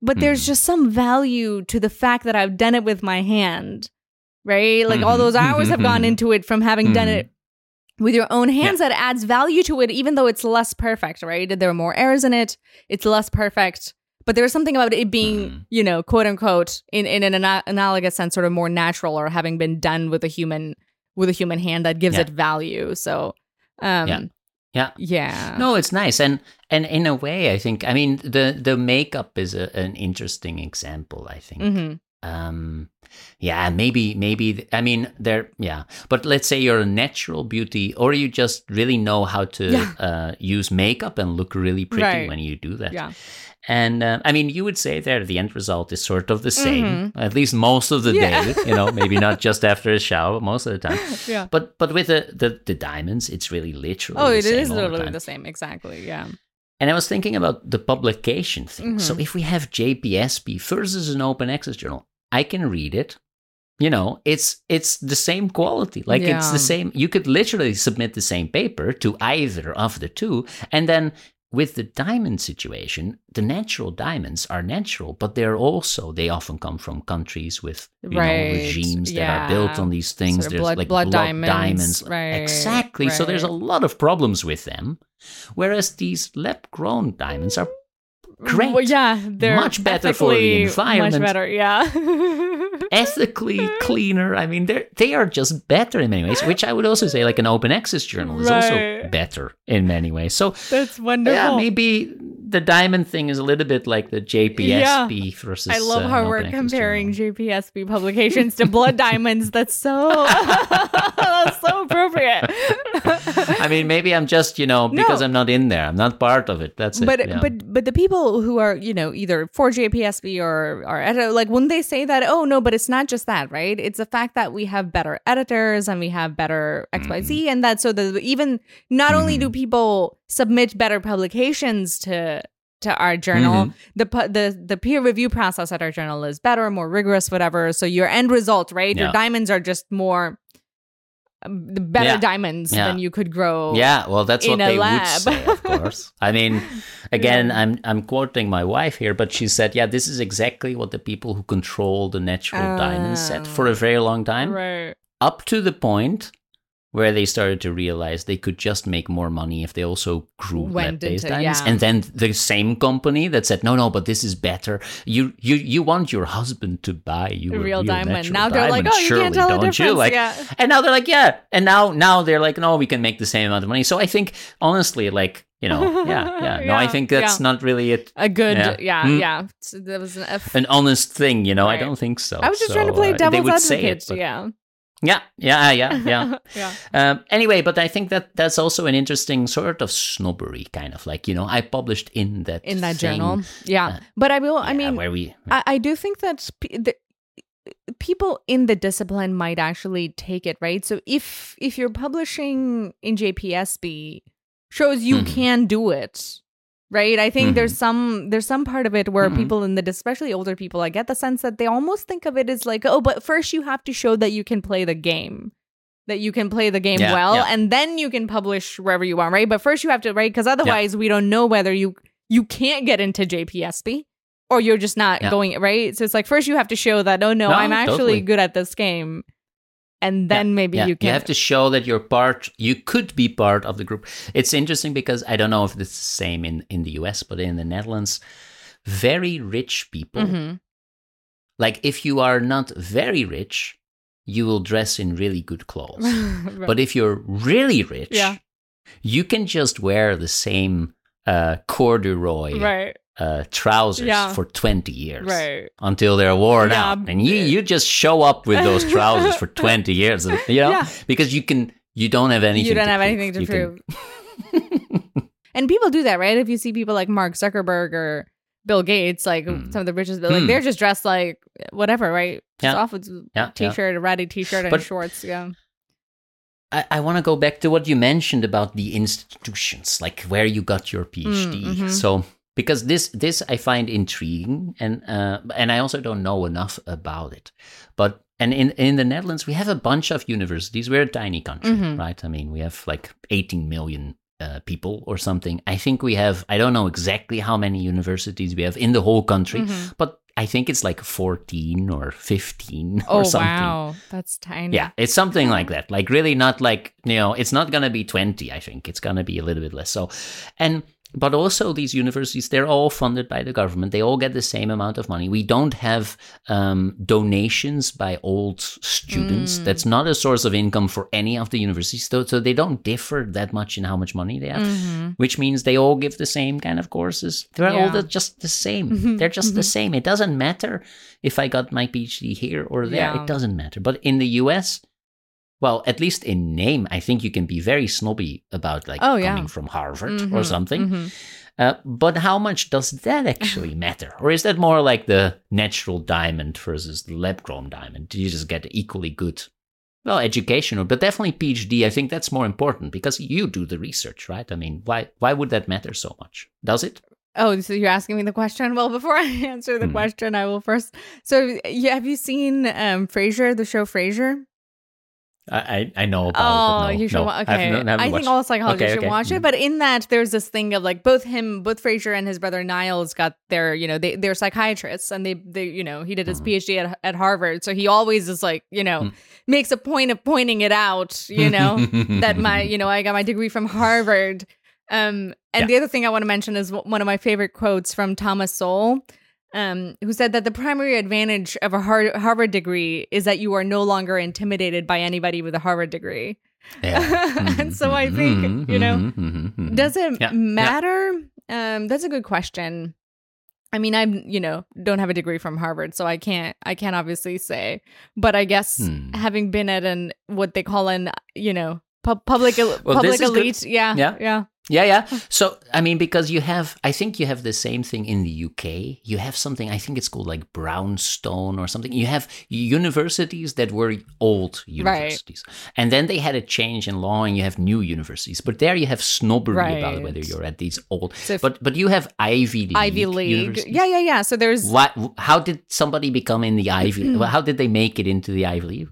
but there's Mhm. just some value to the fact that i've done it with my hand right like all Mhm, those hours have gone mhm, into it from having done Mhm. it with your own hands that adds value to it even though it's less perfect right there are more errors in it it's less perfect but there's something about it being Mhm. you know quote unquote in, in an ana- analogous sense sort of more natural or having been done with a human with a human hand that gives Yeah. it value so um Yeah. Yeah. yeah No, it's nice, and and in a way, I think. I mean, the the makeup is a, an interesting example. I think. hmm um yeah maybe maybe i mean there yeah but let's say you're a natural beauty or you just really know how to Yeah. uh, use makeup and look really pretty Right. when you do that yeah and uh, i mean you would say there the end result is sort of the same Mhm. at least most of the Yeah. day you know maybe not just after a shower but most of the time yeah but but with the the, the diamonds it's really literally oh the it same is all the literally the same exactly yeah And I was thinking about the publication thing. So Mhm. if we have JPSP versus an open access journal, I can read it. You know, it's it's the same quality. Like it's the same. You could literally submit the same paper to either of the two, and then with the diamond situation, the natural diamonds are natural, but they're also they often come from countries with you know Right, regimes that are built on these things. Sort of There's blood- like blood blood, diamonds, diamonds, right, exactly. So there's a lot of problems with them, whereas these lab-grown diamonds are great. Well, yeah, they're Much better for the environment. Much better, yeah. ethically cleaner. I mean, they they are just better in many ways. Which I would also say, like an open access journal is also better in many ways. So That's wonderful. yeah, maybe the diamond thing is a little bit like the JPSP versus. I love uh, how we're comparing journal. JPSP publications to blood diamonds. That's so that's so appropriate. I mean, maybe I'm just you know because No. I'm not in there. I'm not part of it. That's it. but yeah. but but the people who are you know either for JPSP or or edit, like when they say that oh no but it's not just that right it's the fact that we have better editors and we have better XYZ Mm-hmm. and that so the even not only do people submit better publications to to our journal Mhm. the the the peer review process at our journal is better more rigorous whatever so your end result right your diamonds are just more Um, the better Yeah. diamonds Yeah. than you could grow Yeah, well, that's in what they would lab. say, of course. I mean, again, Yeah. I'm I'm quoting my wife here, but she said, "Yeah, this is exactly what the people who control the natural diamonds said oh. for a very long time, right up to the point where they started to realize they could just make more money if they also grew Went lab-based into- diamonds. yeah. And then the same company that said, "No, no, but this is better. You you you want your husband to buy you a real diamond. Now they're like, oh, you surely, can't tell the don't difference. you? Like, yeah. and now they're like, yeah. And now now they're like, no, we can make the same amount of money. So I think honestly, like, you know, yeah, yeah. No, I think that's yeah. not really it. A good, Yeah. yeah, Hmm. yeah. So that was an F. An honest thing, you know. I don't think so. I was just So, trying to play uh, devil's advocate. it, but- yeah, yeah, yeah, yeah, yeah. yeah. Um, anyway, but I think that that's also an interesting sort of snobbery, kind of like you know, I published in that In that thing, journal, yeah. uh, but I will. I yeah, mean, where we I, I do think that the, people in the discipline might actually take it right. So if if you're publishing in JPSP, shows you Mhm. can do it. Right, I think Mm-hmm. there's some there's some part of it where Mhm. people in the especially older people, I get the sense that they almost think of it as like, oh, but first you have to show that you can play the game, that you can play the game Yeah, well, yeah. and then you can publish wherever you want, right? But first you have to, right? Because otherwise we don't know whether you you can't get into JPSP or you're just not Yeah. going right. So it's like first you have to show that oh no, No, I'm actually totally. good at this game, and then maybe yeah, you can. You have to show that you're part. You could be part of the group. It's interesting because I don't know if it's the same in in the US, but in the Netherlands, very rich people, Mhm. like if you are not very rich, you will dress in really good clothes. Right. But if you're really rich, Yeah. you can just wear the same uh, corduroy right, uh, trousers Yeah. for 20 years right. until they're worn Yeah. out. And you, you just show up with those trousers for 20 years, you know, Yeah. because you can, you don't have anything you don't to have prove. anything to You prove. and people do that, right? If you see people like Mark Zuckerberg or Bill Gates, like Hmm. some of the richest, like Hmm. they're just dressed like whatever, right? Just Yeah. off with t-shirt, a ratty t-shirt, and But- shorts. Yeah. I, I want to go back to what you mentioned about the institutions, like where you got your PhD. Mm, mhm. So because this this I find intriguing, and uh, and I also don't know enough about it. But and in in the Netherlands, we have a bunch of universities. We're a tiny country, Mhm. right? I mean, we have like 18 million. Uh, people or something. I think we have. I don't know exactly how many universities we have in the whole country, Mhm. but I think it's like 14 or 15 Oh or something. wow, that's tiny. Yeah, it's something like that. Like really not like, you know, it's not going to be 20, I think. It's going to be a little bit less. So, and but also these universities, they're all funded by the government. They all get the same amount of money. We don't have um, donations by old students. Mm. That's not a source of income for any of the universities. So, so they don't differ that much in how much money they have Mhm. which means they all give the same kind of courses. They're all the, just the same. Mhm, They're just the mhm. same. It doesn't matter if I got my PhD here or there. Yeah. It doesn't matter. But in the US, well, at least in name, I think you can be very snobby about like Oh, yeah. coming from Harvard or Mhm, something. mhm. Uh, but how much does that actually matter? Or is that more like the natural diamond versus the lab grown diamond? Do you just get equally good well, educational, but definitely PhD. I think that's more important because you do the research, right? I mean, why why would that matter so much? Does it? Oh, so you're asking me the question? Well, before I answer the Hmm. question, I will first. So, yeah, have you seen um Frasier, the show Frasier? I I, I know about Oh, it. But no, you should. no, wa- I okay, haven't- haven't I think all psychologists Okay, should okay. watch it. But in that, there's this thing of like both him, both Frasier and his brother Niles got their, you know, they they're psychiatrists, and they they you know he did his Mhm. PhD at at Harvard, so he always is like you know Mm. makes a point of pointing it out, you know, that my you know I got my degree from Harvard. Um, and Yeah. the other thing I want to mention is one of my favorite quotes from Thomas Sowell, um, who said that the primary advantage of a Harvard degree is that you are no longer intimidated by anybody with a Harvard degree. Yeah. And so I think, you know, know, Does it Yeah, yeah. matter? Um, that's a good question. I mean, I'm you know don't have a degree from Harvard, so I can't I can't obviously say. But I guess Hmm. having been at an what they call an you know pub- public Well, public is good. elite, yeah, Yeah. yeah, Yeah, yeah. So, I mean, because you have, I think you have the same thing in the UK. You have something, I think it's called like Brownstone or something. You have universities that were old universities. And then they had a change in law and you have new universities. But there you have snobbery about whether you're at these old. So but but you have Ivy League. Ivy League, yeah, yeah, yeah. So there's What, how did somebody become in the Ivy? how did they make it into the Ivy League?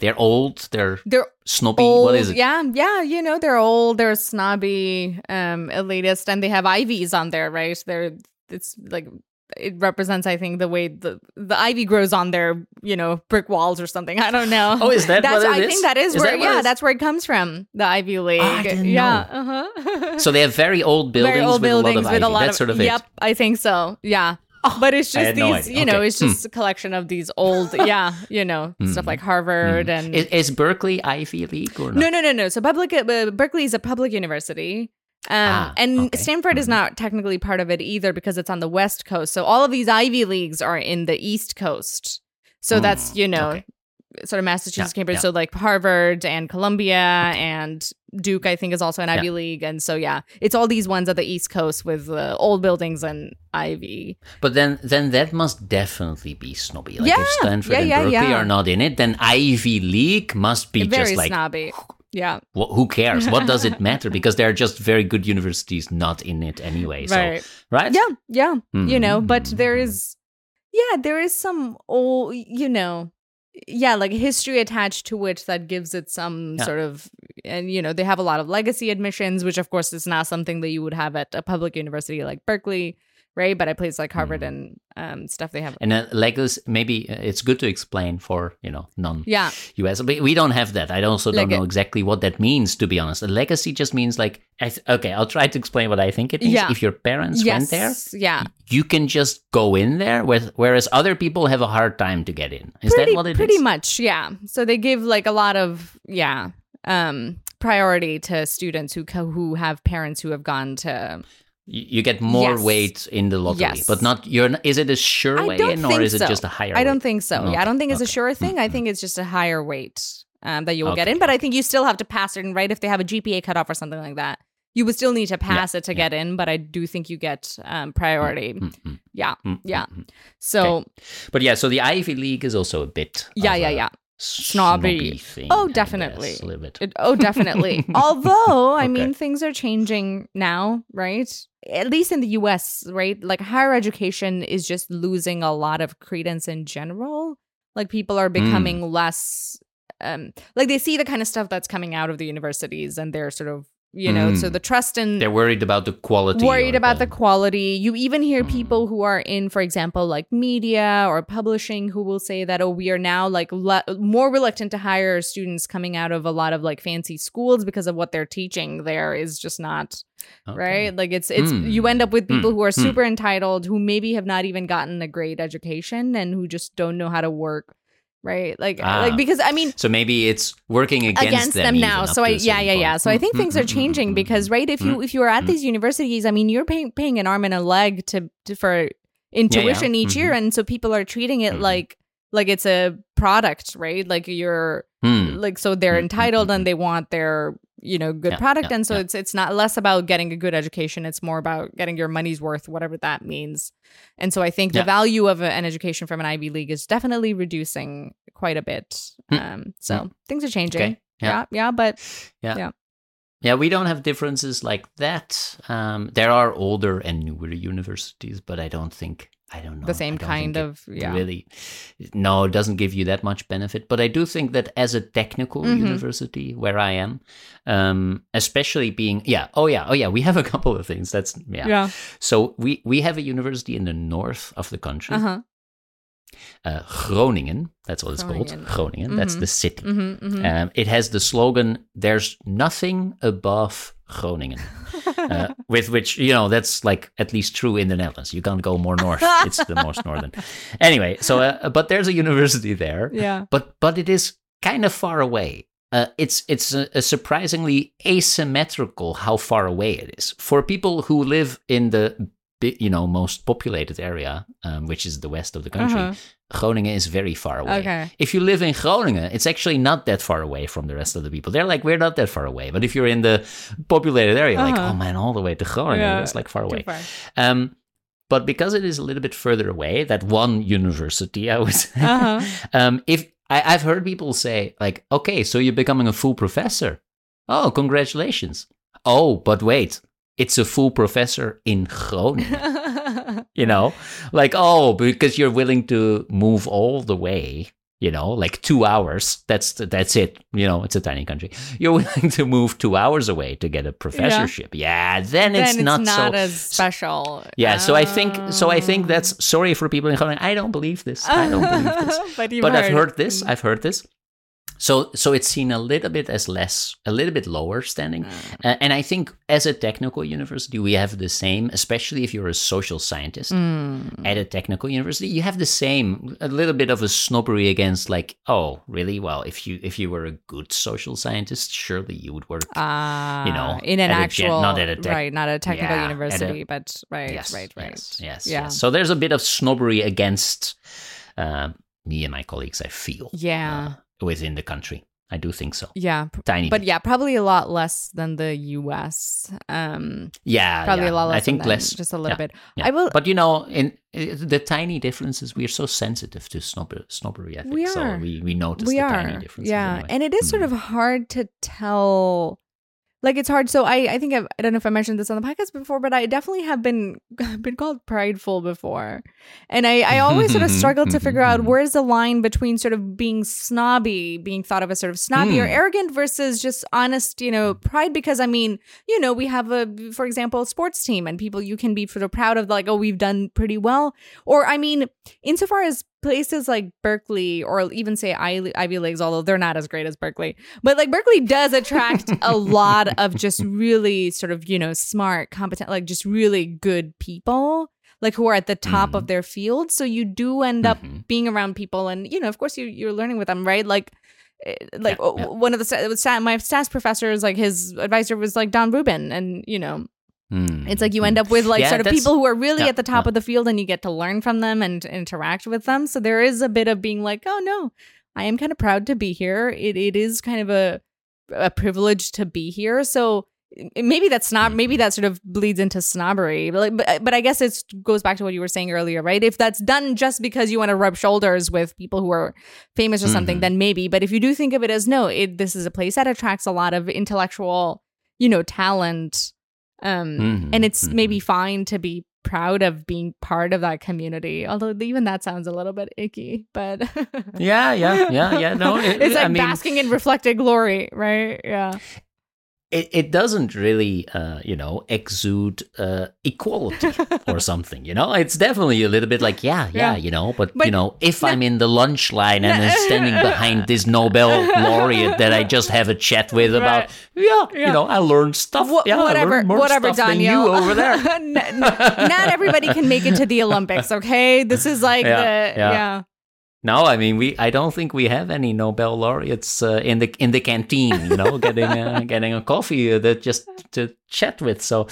They're old. They're they're snobby. old, what is it? yeah, yeah. You know, they're old, they're snobby, um, elitist, and they have ivies on there, right? They're it's like it represents, I think, the way the the ivy grows on their you know brick walls or something. I don't know. Oh, is that that's what it I is? think that is, Is where that it yeah, that's where it comes from. The Ivy League. I didn't yeah. know. Uh-huh. So they have very old buildings Very old with buildings a lot of with a ivy. lot That's of sort of Yep, it. I think so. Yeah. But it's just no these, idea. you know, it's just a collection of these old, yeah, you know, stuff like Harvard and Is, is Berkeley Ivy League or not? no, no, no, no. So public, uh, Berkeley is a public university. Um, Ah, and okay. Stanford is Mhm. not technically part of it either because it's on the West Coast. So all of these Ivy Leagues are in the East Coast. So that's, Mm, you know, okay. Sort of Massachusetts, Yeah, Cambridge. yeah. So like Harvard and Columbia and Duke, I think, is also an Ivy Yeah. League. And so, yeah, it's all these ones at the East Coast with uh, old buildings and Ivy. But then, then that must definitely be snobby. Like Yeah, if Stanford and Berkeley are not in it, then Ivy League must be Very just like, snobby. Yeah. wh- who cares? What does it matter? Because there are just very good universities not in it anyway. Right. So, right? Yeah, yeah. You know, but Mhm. there is yeah, there is some old, you know, yeah, like history attached to it that gives it some Yeah. sort of and you know, they have a lot of legacy admissions, which of course is not something that you would have at a public university like Berkeley, right? But I places like Harvard Mhm. and um stuff they have. And uh, legacy, maybe uh, it's good to explain for, you know, non Yeah. US. But we don't have that. I also don't Lega- know exactly what that means, to be honest. A legacy just means like, I th- okay, I'll try to explain what I think it means. Yeah. If your parents went there, Yeah. you can just go in there, with, whereas other people have a hard time to get in. Is pretty, that what it is? pretty much yeah so they give like a lot of yeah um priority to students who who have parents who have gone to You get more Yes. weight in the lottery, Yes. but not. You're. not- Is it a sure I way in, or is it just a higher? I don't weight? think so. Yeah, I don't think it's a sure thing. I Mhm. think it's just a higher weight um, that you will get in. But I think you still have to pass it, and right if they have a GPA cutoff or something like that, you would still need to pass it to yeah. get in. But I do think you get um, priority. Mm, mm, Yeah, mm, yeah. mm, mm. So But yeah, so the Ivy League is also a bit. yeah, yeah, a yeah. Snobby, thing. Oh, definitely. It, oh, definitely. Although, I Okay. mean, things are changing now, right? At least in the US, right? Like higher education is just losing a lot of credence in general. Like people are becoming Hmm. less um like they see the kind of stuff that's coming out of the universities and they're sort of, you know, so Hmm. the trust and They're worried about the quality. worried or about the quality. You even hear Mm. people who are in, for example, like media or publishing who will say that, oh, we are now like le- more reluctant to hire students coming out of a lot of like fancy schools because of what they're teaching there is just not Okay. right. Like it's it's Mm. you end up with people Mm. who are Mm. super entitled who maybe have not even gotten a great education and who just don't know how to work. Right, like, Ah. like because I mean, So maybe it's working against, against them, even now. So I, yeah yeah yeah. point. So I think things are mm, changing mm, because right if you if you are at these universities, I mean you're paying paying an arm and a leg to, to for intuition Yeah, yeah. each year, and so people are treating it like like it's a product, right? Like you're mm, like so they're entitled and they want their you know good Yeah, product yeah, and so yeah. it's it's not less about getting a good education it's more about getting your money's worth whatever that means and so i think the value of a- an education from an ivy league is definitely reducing quite a bit Hmm. um so things are changing Okay. yeah Yeah. yeah but Yeah, we don't have differences like that. Um, there are older and newer universities, but I don't think I don't know the same kind of yeah Really, no, it doesn't give you that much benefit. But I do think that as a technical Mhm. university where I am, um, especially being yeah, oh yeah, oh yeah, we have a couple of things. That's yeah. yeah So we we have a university in the north of the country, uh-huh uh, Groningen. That's what it's called. Groningen. Groningen. That's the city. mm-hmm, mm-hmm. Um, it has the slogan "There's nothing above Groningen," uh, with which you know that's like at least true in the Netherlands. You can't go more north; it's the most northern. Anyway, so uh, but there's a university there, yeah but but it is kind of far away. Uh, it's it's a, a surprisingly asymmetrical how far away it is for people who live in the you know most populated area, um, which is the west of the country. Uh-huh. Groningen is very far away. okay If you live in Groningen, it's actually not that far away from the rest of the people. They're like, we're not that far away. But if you're in the populated area, like, Uh-huh. oh man, all the way to Groningen, Yeah, that's like far away. far. Um, but because it is a little bit further away, that one university, I was, Uh-huh. um, if I, I've heard people say, like, okay, so you're becoming a full professor. Oh, congratulations. Oh, but wait, it's a full professor in Groningen. You know? Like oh because you're willing to move all the way you know like two hours. That's that's it. You know it's a tiny country. You're willing to move two hours away to get a professorship. Yeah, then, then it's, not, so as special. Yeah so i think so i think Oh. that's sorry for people in Groningen. i don't believe this. I don't believe this. But, but I've heard this. I've heard this. So, so it's seen a little bit as less, a little bit lower standing, Mm. uh, and I think as a technical university, we have the same. Especially if you're a social scientist Mm. at a technical university, you have the same, a little bit of a snobbery against, like, oh, really? Well, if you if you were a good social scientist, surely you would work. Ah, you know, in an at a gen- actual, not at a tech- right, not a technical Yeah, at a- university, but right, yes, right, right. yes, yes, yeah, yes. So there's a bit of snobbery against uh, me and my colleagues. I feel, yeah, uh, within the country. I do think so. yeah. Tiny, But bit. yeah, probably a lot less than the U.S. Um, yeah, probably yeah. a lot less. I think less, just a little yeah, bit. yeah. I will. But you know, in the tiny differences, we are so sensitive to snob- snobbery. I think We so. We we notice we the are, tiny differences. yeah, anyway. and it is sort Mhm. of hard to tell. Like it's hard. So I, I think I've, I don't know if I mentioned this on the podcast before, but I definitely have been been called prideful before, and I, I always sort of struggle to figure out where's the line between sort of being snobby, being thought of as sort of snobby or Hmm. arrogant, versus just honest, you know, pride. Because I mean, you know, we have a, for example, sports team, and people you can be sort of proud of, like, oh, we've done pretty well. Or I mean, insofar as places like Berkeley or even say Ivy Leagues, although they're not as great as Berkeley, but like Berkeley does attract a lot of just really sort of, you know, smart, competent, like just really good people, like who are at the top of their field. So you do end up Mhm. being around people and, you know, of course you, you're learning with them, right? Like, eh, like Yeah, yeah. one of the my stats professors, like his advisor was like Don Rubin, and you know Mm, it's like you mm. end up with like Yeah, sort of people who are really yeah, at the top yeah. of the field and you get to learn from them and interact with them. So there is a bit of being like, oh no, I am kind of proud to be here. It it is kind of a a privilege to be here. So maybe that's not maybe that sort of bleeds into snobbery. But like, but, but I guess it goes back to what you were saying earlier, right? If that's done just because you want to rub shoulders with people who are famous or something, Mhm. then maybe. But if you do think of it as no, it this is a place that attracts a lot of intellectual, you know, talent um Mhm, and it's maybe fine to be proud of being part of that community although even that sounds a little bit icky but Yeah, yeah, yeah, yeah. No, it- it's like I mean- basking in reflected glory right yeah it, it doesn't really uh, you know exude uh, equality or something you know? It's definitely a little bit like yeah yeah, Yeah. you know? But, But- you know if i'm in the lunch line and i'm standing behind this nobel laureate that i just have a chat with about yeah, Yeah. you know i learned stuff. Wha- yeah whatever whatever stuff daniel you over there. N- n- not everybody can make it to the olympics okay? This is like Yeah, the yeah. Yeah no i mean we i don't think we have any nobel laureates uh, in the in the canteen you know getting uh, getting a coffee uh, that just to chat with so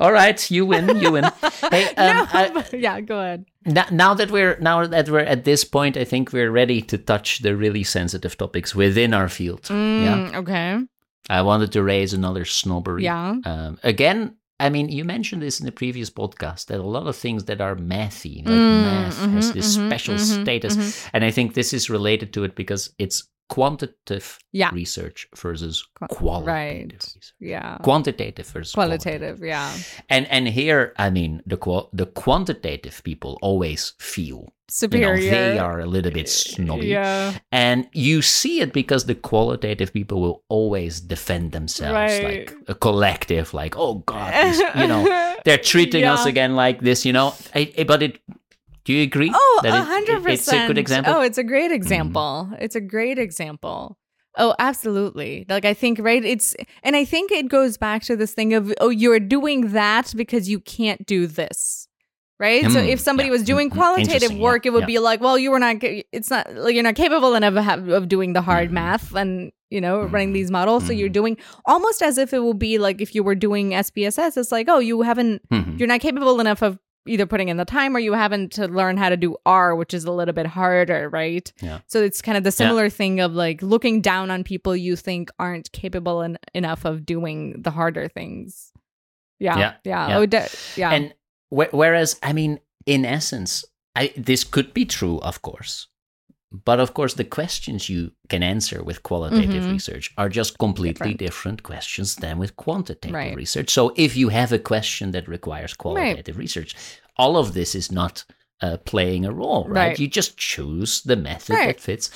all right you win you win hey um, no, I- yeah go ahead Now, now that we're now that we're at this point, I think we're ready to touch the really sensitive topics within our field. Yeah. Mm, okay I wanted to raise another snobbery. Yeah. Um, again, I mean, you mentioned this in the previous podcast that a lot of things that are mathy, like Mm, math, has mhm, this mhm, special mhm, status, mhm. and I think this is related to it because it's quantitative Yeah. research versus Qua- qualitative right. research. Yeah. Quantitative versus Qualitative, yeah. And and here, I mean, the qual- the quantitative people always feel you Superior. know, they are a little bit snobby. Yeah. And you see it because the qualitative people will always defend themselves Right. like a collective, like, oh God, this, you know, they're treating us again like this, you know. I, I- but it, do you agree? Oh, that a it- hundred it- It's a good example. Mm-hmm. Oh, it's a great example. It's a great example. Oh, absolutely. Like I think, right? It's and I think it goes back to this thing of oh, you're doing that because you can't do this. Right? so Mm, if somebody yeah. was doing Mm, mm, qualitative work, yeah, it would yeah. be like, well, you were not it's not like you're not capable enough of, of doing the hard Mhm. math and you know, running these models. So you're doing almost as if it will be like if you were doing SPSS, it's like, oh, you haven't you're not capable enough of either putting in the time or you haven't to learn how to do R, which is a little bit harder, right? Yeah. So it's kind of the similar thing of like looking down on people you think aren't capable en- enough of doing the harder things. Yeah. Yeah, Yeah. yeah. Oh, de- yeah. And wh- whereas, I mean, in essence, I, this could be true, of course. But of course, the questions you can answer with qualitative Mhm. research are just completely Different. different, questions than with quantitative Right. research. So if you have a question that requires qualitative research, all of this is not uh, playing a role, right? Right. You just choose the method Right. that fits.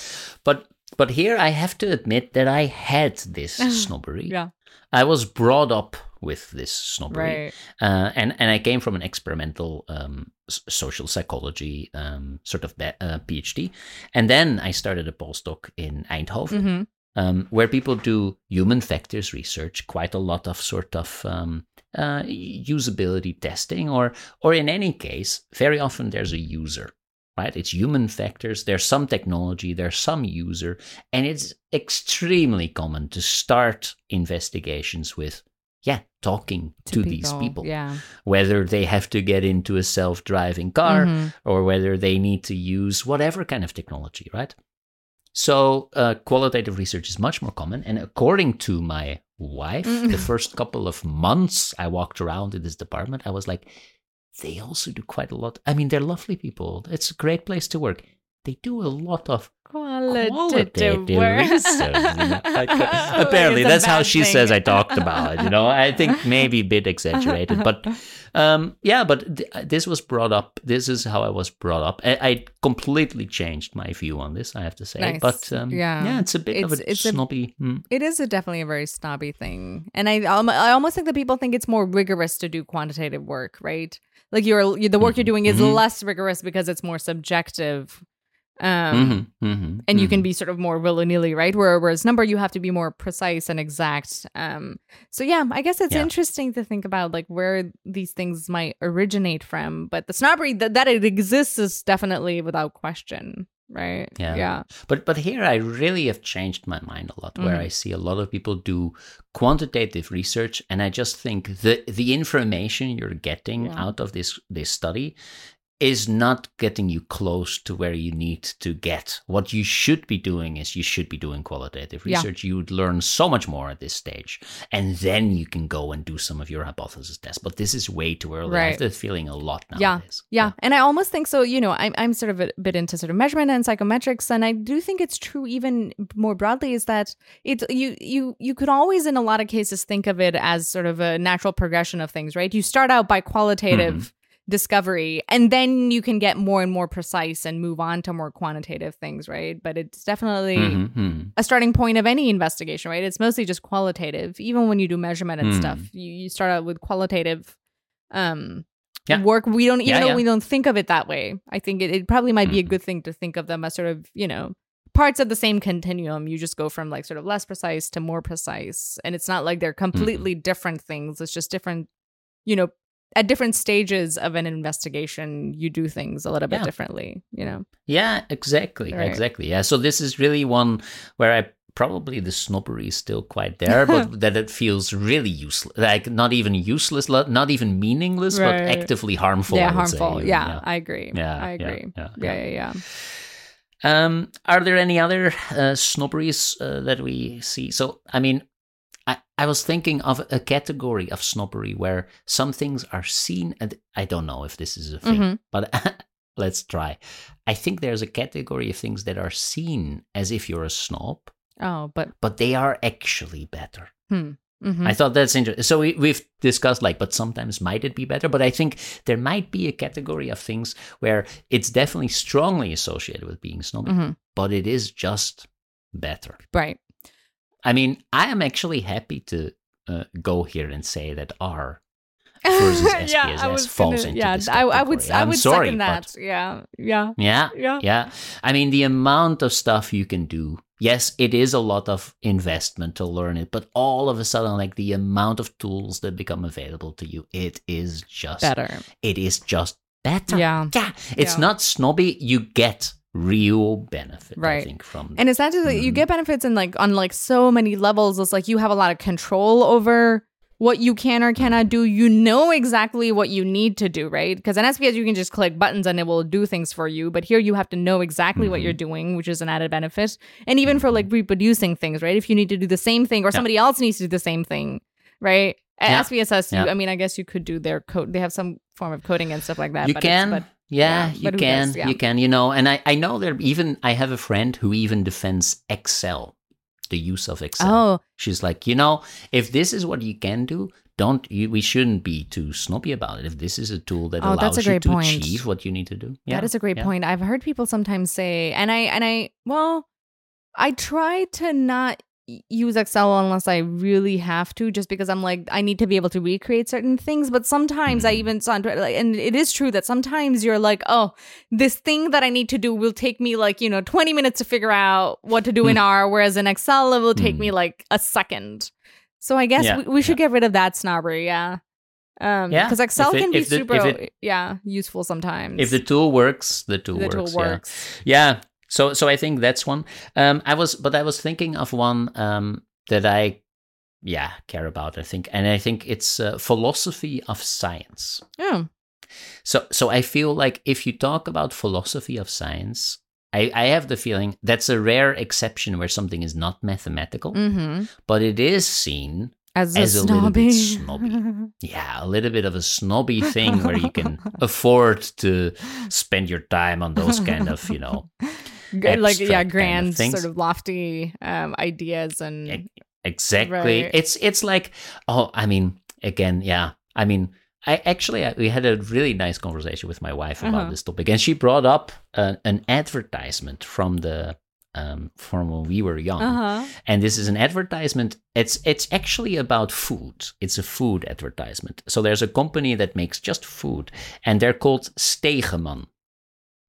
But but here I have to admit that I had this snobbery. yeah. I was brought up with this snobbery. Right. Uh, and and I came from an experimental um, social psychology um, sort of be- uh, PhD, and then I started a postdoc in Eindhoven, hmm um, where people do human factors research, quite a lot of sort of um, uh, usability testing, or or in any case, very often there's a user. Right, it's human factors. There's some technology, there's some user, and it's extremely common to start investigations with, yeah, talking to, these people Yeah. whether they have to get into a self-driving car Mhm. or whether they need to use whatever kind of technology right so uh, qualitative research is much more common and according to my wife Mm. the first couple of months i walked around in this department i was like they also do quite a lot i mean they're lovely people it's a great place to work they do a lot of Qualitative, research. you know. Like, uh, Oh, apparently, that's how she thing. says I talked about it. You know, I think maybe a bit exaggerated, but um, yeah. But th- this was brought up. This is how I was brought up. I, I completely changed my view on this. I have to say, Nice. but um, Yeah. yeah, it's a bit of It's- a it's a- snobby. mm. It is a definitely a very snobby thing, and I I almost think that people think it's more rigorous to do quantitative work, right? Like you're the work you're Mhm, doing is mhm. less rigorous because it's more subjective, um, Mhm, mhm, and you can mhm. be sort of more willy nilly, right? Where, whereas number you have to be more precise and exact. Um, so yeah, I guess it's Yeah. interesting to think about like where these things might originate from, but the snobbery that that it exists is definitely without question, right? Yeah. yeah, But but here I really have changed my mind a lot. Where. I see a lot of people do quantitative research, and I just think the the information you're getting Yeah. out of this this study is not getting you close to where you need to get. What you should be doing is you should be doing qualitative Yeah. research. You would learn so much more at this stage, and then you can go and do some of your hypothesis tests. But this is way too early. I Right. have that feeling a lot now. Yeah. nowadays. Yeah, and I almost think so. You know, I'm I'm sort of a bit into sort of measurement and psychometrics, and I do think it's true even more broadly is that it you you you could always in a lot of cases think of it as sort of a natural progression of things, right? You start out by qualitative mm-hmm. Discovery, and then you can get more and more precise and move on to more quantitative things, right? But it's definitely Mhm, mhm. a starting point of any investigation, right? It's mostly just qualitative. Even when you do measurement and Hmm. stuff, you, you start out with qualitative um Yeah. work. We don't even Yeah, though yeah. we don't think of it that way. I think it, it probably might be a Mhm. good thing to think of them as sort of, you know, parts of the same continuum. You just go from like sort of less precise to more precise. And it's not like they're Mm-hmm. completely different things. It's just different, you know, at different stages of an investigation, you do things a little bit Yeah. differently, you know. Yeah, exactly, Right. exactly. Yeah, so this is really one where I probably the snobbery is still quite there, but that it feels really useless, like not even useless, not even meaningless, but actively harmful. yeah, would say harmful. yeah, I agree. Yeah, I agree. yeah, Yeah, yeah. yeah, yeah. Um, are there any other uh, snobberies uh, that we see? So, I mean, I, was thinking of a category of snobbery where some things are seen, and I don't know if this is a thing, Mhm. but let's try. I think there's a category of things that are seen as if you're a snob, Oh, but but they are actually better. mhm. I thought that's interesting. So we, we've discussed like, but sometimes might it be better? But I think there might be a category of things where it's definitely strongly associated with being snobby, Mhm. but it is just better. right. I mean, I am actually happy to uh, go here and say that R versus SPSS falls into yeah, this I, I would category. I I'm would sorry, second that. Yeah, yeah, Yeah, yeah. yeah. I mean, the amount of stuff you can do. Yes, it is a lot of investment to learn it, but all of a sudden, like the amount of tools that become available to you, it is just Better. It is just better. Yeah. yeah. It's Yeah. not snobby. You get real benefit. I Right. think from And it's not just that you Mhm. get benefits in like on like so many levels. It's like you have a lot of control over what you can or cannot do. You know exactly what you need to do, right? Because in SPS you can just click buttons and it will do things for you. But here you have to know exactly what Mhm. you're doing, which is an added benefit. And even for like reproducing things, right? If you need to do the same thing or Yeah. somebody else needs to do the same thing, right? At Yeah. SPSS, you, Yeah. I mean, I guess you could do their code. They have some form of coding and stuff like that. you but can but yeah, yeah, you can does? Yeah. you can you know and i i know there even i have a friend who even defends excel the use of excel oh, she's like you know if this is what you can do don't you, we shouldn't be too snobby about it if this is a tool that Oh, allows that's a you to point. achieve what you need to do yeah That is a great yeah. point. I've heard people sometimes say, and I and I well, I try to not use Excel unless I really have to, just because I'm like I need to be able to recreate certain things. But sometimes I Mhm. even saw, like, and it is true that sometimes you're like, oh, this thing that I need to do will take me like you know 20 minutes to figure out what to do in R, whereas in Excel it will take me like a second. So I guess. Yeah, we, we should get rid of that snobbery, yeah. Um, Yeah, because Excel it- can be the- super, it- yeah, useful sometimes. if the tool works the tool the works tool yeah. works. Yeah. So so I think that's one. Um I was but I was thinking of one um that I yeah, care about I think and I think it's uh, philosophy of science. Yeah. So so I feel like if you talk about philosophy of science I, I have the feeling that's a rare exception where something is not mathematical, Mm-hmm. but it is seen, As, As a a little bit snobby. yeah, a little bit of a snobby thing where you can afford to spend your time on those kind of, you know, like yeah, abstract kind of grand, sort of lofty um, ideas and E- Exactly. Right. It's it's like oh, I mean, again, yeah. I mean, I actually I, we had a really nice conversation with my wife about Uh-huh. this topic, and she brought up uh, an advertisement from the um from when we were young, uh-huh. and this is an advertisement. It's it's actually about food. It's a food advertisement. So there's a company that makes just food, and they're called Stegeman.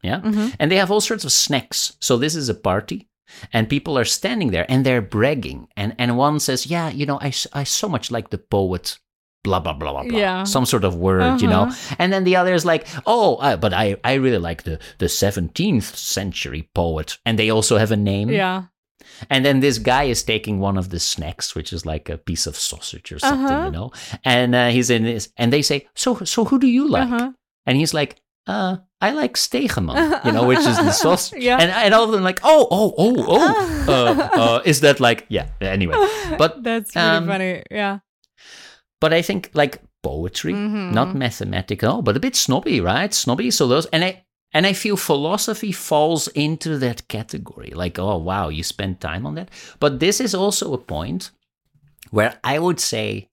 Yeah, hmm and they have all sorts of snacks. So this is a party, and people are standing there and they're bragging. And and one says, "Yeah, you know, I, I so much like the poet." Blah blah blah blah blah. Yeah. Some sort of word, you know. Uh-huh. And then the other is like, "Oh, I, but I I really like the the 17th century poet." And they also have a name. Yeah. And then this guy is taking one of the snacks, which is like a piece of sausage or something, Uh-huh. you know. And uh, he's in this, and they say, "So so who do you like?" Uh-huh. And he's like, uh, I like Stegeman, you know, which is the sausage. Yeah. And, and all of them like, oh, oh, oh, oh. Uh, uh, is that like, yeah, anyway. But, that's really um, funny. Yeah. But I think like poetry, Mhm. not mathematical, but a bit snobby, right? Snobby. So those, and I, and I feel philosophy falls into that category. Like, oh, wow, you spend time on that. But this is also a point where I would say,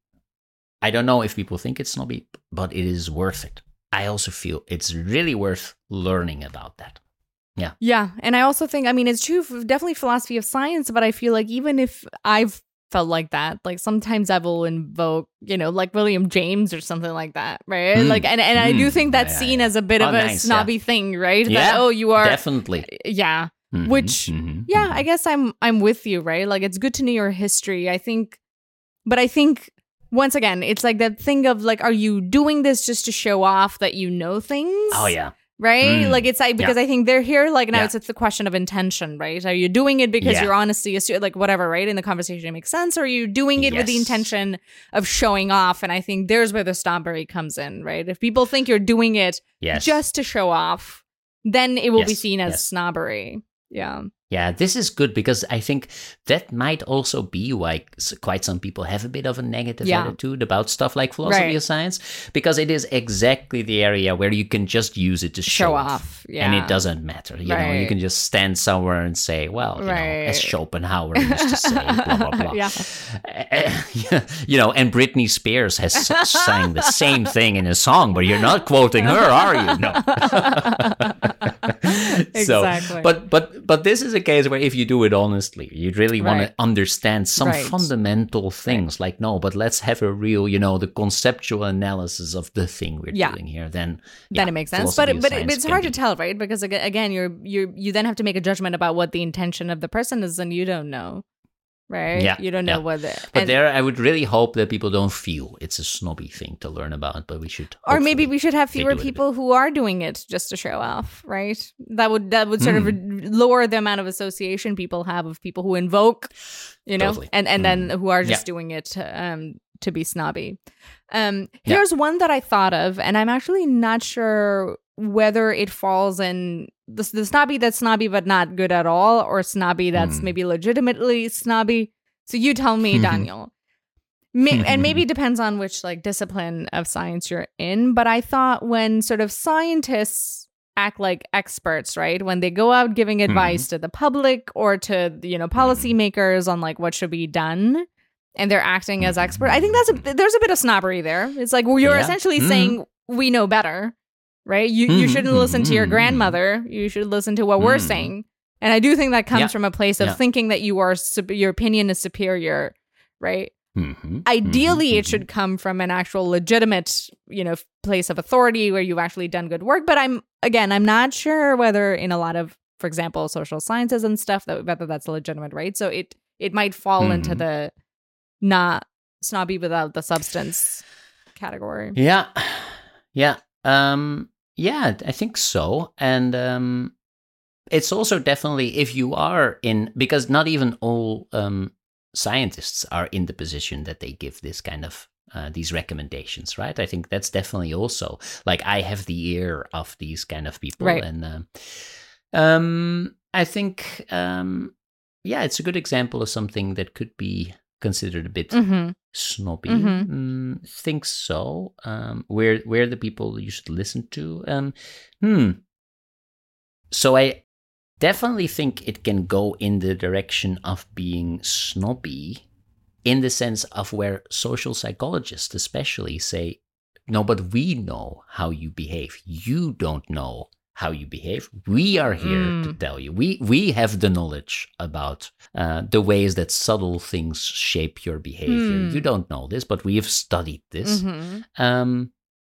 I don't know if people think it's snobby, but it is worth it. I also feel it's really worth learning about that. Yeah. Yeah. And I also think, I mean, it's true, definitely philosophy of science, but I feel like even if I've felt like that, like sometimes I will invoke, you know, like William James or something like that, right? Mm. Like, and, and I do Mm. think that's Yeah, yeah, seen yeah. as a bit Oh, of a nice, yeah. snobby thing, right? Yeah, That, oh, you are, Definitely. yeah. Mhm, Which- mhm, Yeah, mhm. I guess I'm I'm with you, right? Like it's good to know your history. I think but I think once again, it's like that thing of like are you doing this just to show off that you know things? Oh, yeah. Right? Mm. Like it's like because I think they're here like now Yeah. it's it's the question of intention, right? Are you doing it because Yeah. your honesty is like whatever, right? In the conversation it makes sense or are you doing it with the intention of showing off? And I think there's where the snobbery comes in, right? If people think you're doing it Yes. just to show off, then it will be seen as yes. snobbery. Yeah. Yeah, this is good because I think that might also be why quite some people have a bit of a negative Yeah. attitude about stuff like philosophy Right. of science because it is exactly the area where you can just use it to show, Show off, and yeah. it doesn't matter. You know, you can just stand somewhere and say, "Well, you know, as Schopenhauer used to say, blah blah blah." Yeah. you know, and Britney Spears has sang the same thing in a song, but you're not quoting her, are you? No. exactly. so, but but but this is a case where if you do it honestly, you'd really want Right. to understand some Right. fundamental things. Like, no, but let's have a real, you know, the conceptual analysis of the thing we're Yeah. doing here. Then, then yeah, it makes sense. But but it's hard be- to tell, right? Because again, you're you you then have to make a judgment about what the intention of the person is, and you don't know, right? Yeah, you don't know yeah. what. The, But there, I would really hope that people don't feel it's a snobby thing to learn about. But we should, or maybe we should have fewer do it a bit. people who are doing it just to show off, right? That would that would sort Hmm. of lower the amount of association people have of people who invoke, you know, Totally. and and then who are just Yeah. doing it um to be snobby. Um, Yeah. here's one that I thought of, and I'm actually not sure whether it falls in the, the snobby that's snobby but not good at all, or snobby that's Hmm. maybe legitimately snobby. So you tell me, Daniel. May- and maybe depends on which like discipline of science you're in but i thought when sort of scientists act like experts right when they go out giving advice to the public or to you know policymakers on like what should be done and they're acting as expert i think that's a there's a bit of snobbery there it's like well you're Yeah. essentially Mhm. saying we know better right? You you Mhm, shouldn't listen to your mhm, grandmother. You should listen to what we're saying. And i do think that comes Yeah. from a place of Yeah. thinking that you are your opinion is superior right? Mhm, ideally mhm, it should come from an actual legitimate you know place of authority where you've actually done good work. But i'm again i'm not sure whether in a lot of for example social sciences and stuff that whether that's legitimate right. So it it might fall into Mhm. the not snobby without the substance category. Yeah, yeah, um, yeah. I think so, and um, it's also definitely if you are in because not even all um, scientists are in the position that they give this kind of uh, these recommendations, right? I think that's definitely also like I have the ear of these kind of people, Right. and um, um, I think um, yeah, it's a good example of something that could be considered a bit mm-hmm. snobby. Mhm. Mm, think so. Um, where where the people you should listen to. Um, hmm. So I definitely think it can go in the direction of being snobby, in the sense of where social psychologists, especially, say, "No, but we know how you behave. You don't know." How you behave? We are here to Mm. tell you. We we have the knowledge about uh, the ways that subtle things shape your behavior. Hmm. You don't know this, but we have studied this. Mm-hmm. Um,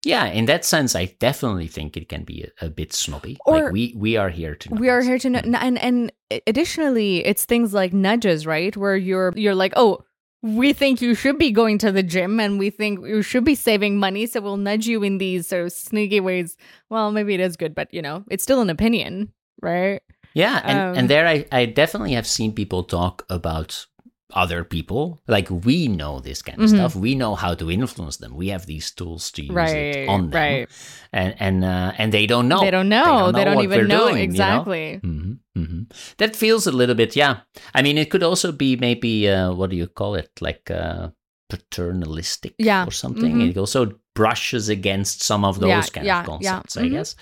yeah, in that sense, I definitely think it can be a, a bit snobby. Or- like we we are here to. know we are here to know and and additionally it's things like nudges right where you're you're like oh we think you should be going to the gym and we think you should be saving money so we'll nudge you in these sort of sneaky ways. Well maybe it is good but you know it's still an opinion right? Yeah, and, Um, and there I, I definitely have seen people talk about other people. Like we know this kind of Mhm. stuff. We know how to influence them. We have these tools to use Right, it on them. right. And and uh, and they don't know. they don't know they don't, what even we're know doing, you exactly hmm hmm That feels a little bit, yeah. I mean, it could also be maybe uh, what do you call it, like uh, paternalistic, Yeah, or something. mhm. It also brushes against some of those Yeah, kind yeah, of yeah, concepts, I mhm. guess.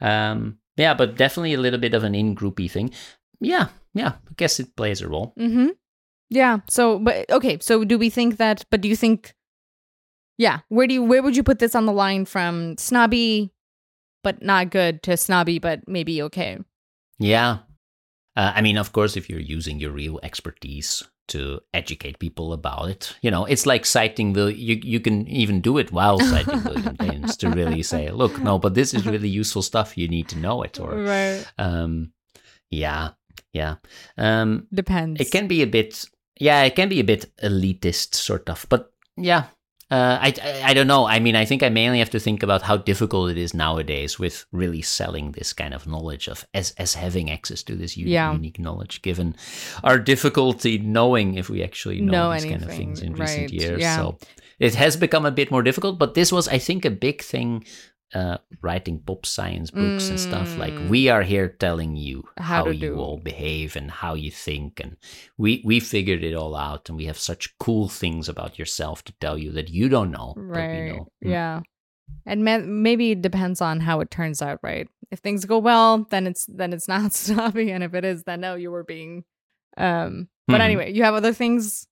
Um, yeah, but definitely a little bit of an in-groupy thing. Yeah, yeah. I guess it plays a role. mm-hmm yeah so but okay so do we think that but do you think yeah where do you where would you put this on the line from snobby but not good to snobby but maybe okay Yeah. Uh, I mean, of course, if you're using your real expertise to educate people about it, you know, it's like citing the, you, you can even do it while citing William James to really say, look, no, but this is really useful stuff. You need to know it. Or, right um, yeah, yeah. Um, depends it can be a bit, yeah, it can be a bit elitist, sort of. But yeah, uh, I, I I don't know. I mean, I think I mainly have to think about how difficult it is nowadays with really selling this kind of knowledge of as as having access to this u- Yeah. unique knowledge, given our difficulty knowing if we actually know, Know these kind of things in recent years. yeah. So it has become a bit more difficult. But this was, I think, a big thing uh, writing pop science books and stuff. Like Mm. we are here telling you How how, you do. all behave and how you think, and we we figured it all out, and we have such cool things about yourself to tell you that you don't know, right know. Mm. yeah and ma- maybe it depends on how it turns out right if things go well then it's then it's not snobby and if it is then no you were being um but Mhm. anyway you have other things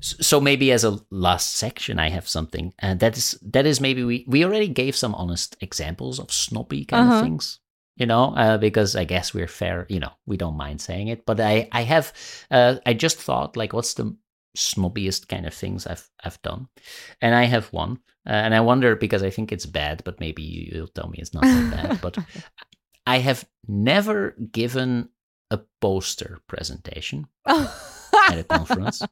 So maybe as a last section, I have something, and that is that is maybe we we already gave some honest examples of snobby kind Uh-huh. of things, you know, uh, because I guess we're fair, you know, we don't mind saying it. But I I have uh, I just thought like, what's the snobbiest kind of things I've I've done, and I have one, uh, and I wonder because I think it's bad, but maybe you- you'll tell me it's not that bad, but. I have never given a poster presentation at a conference.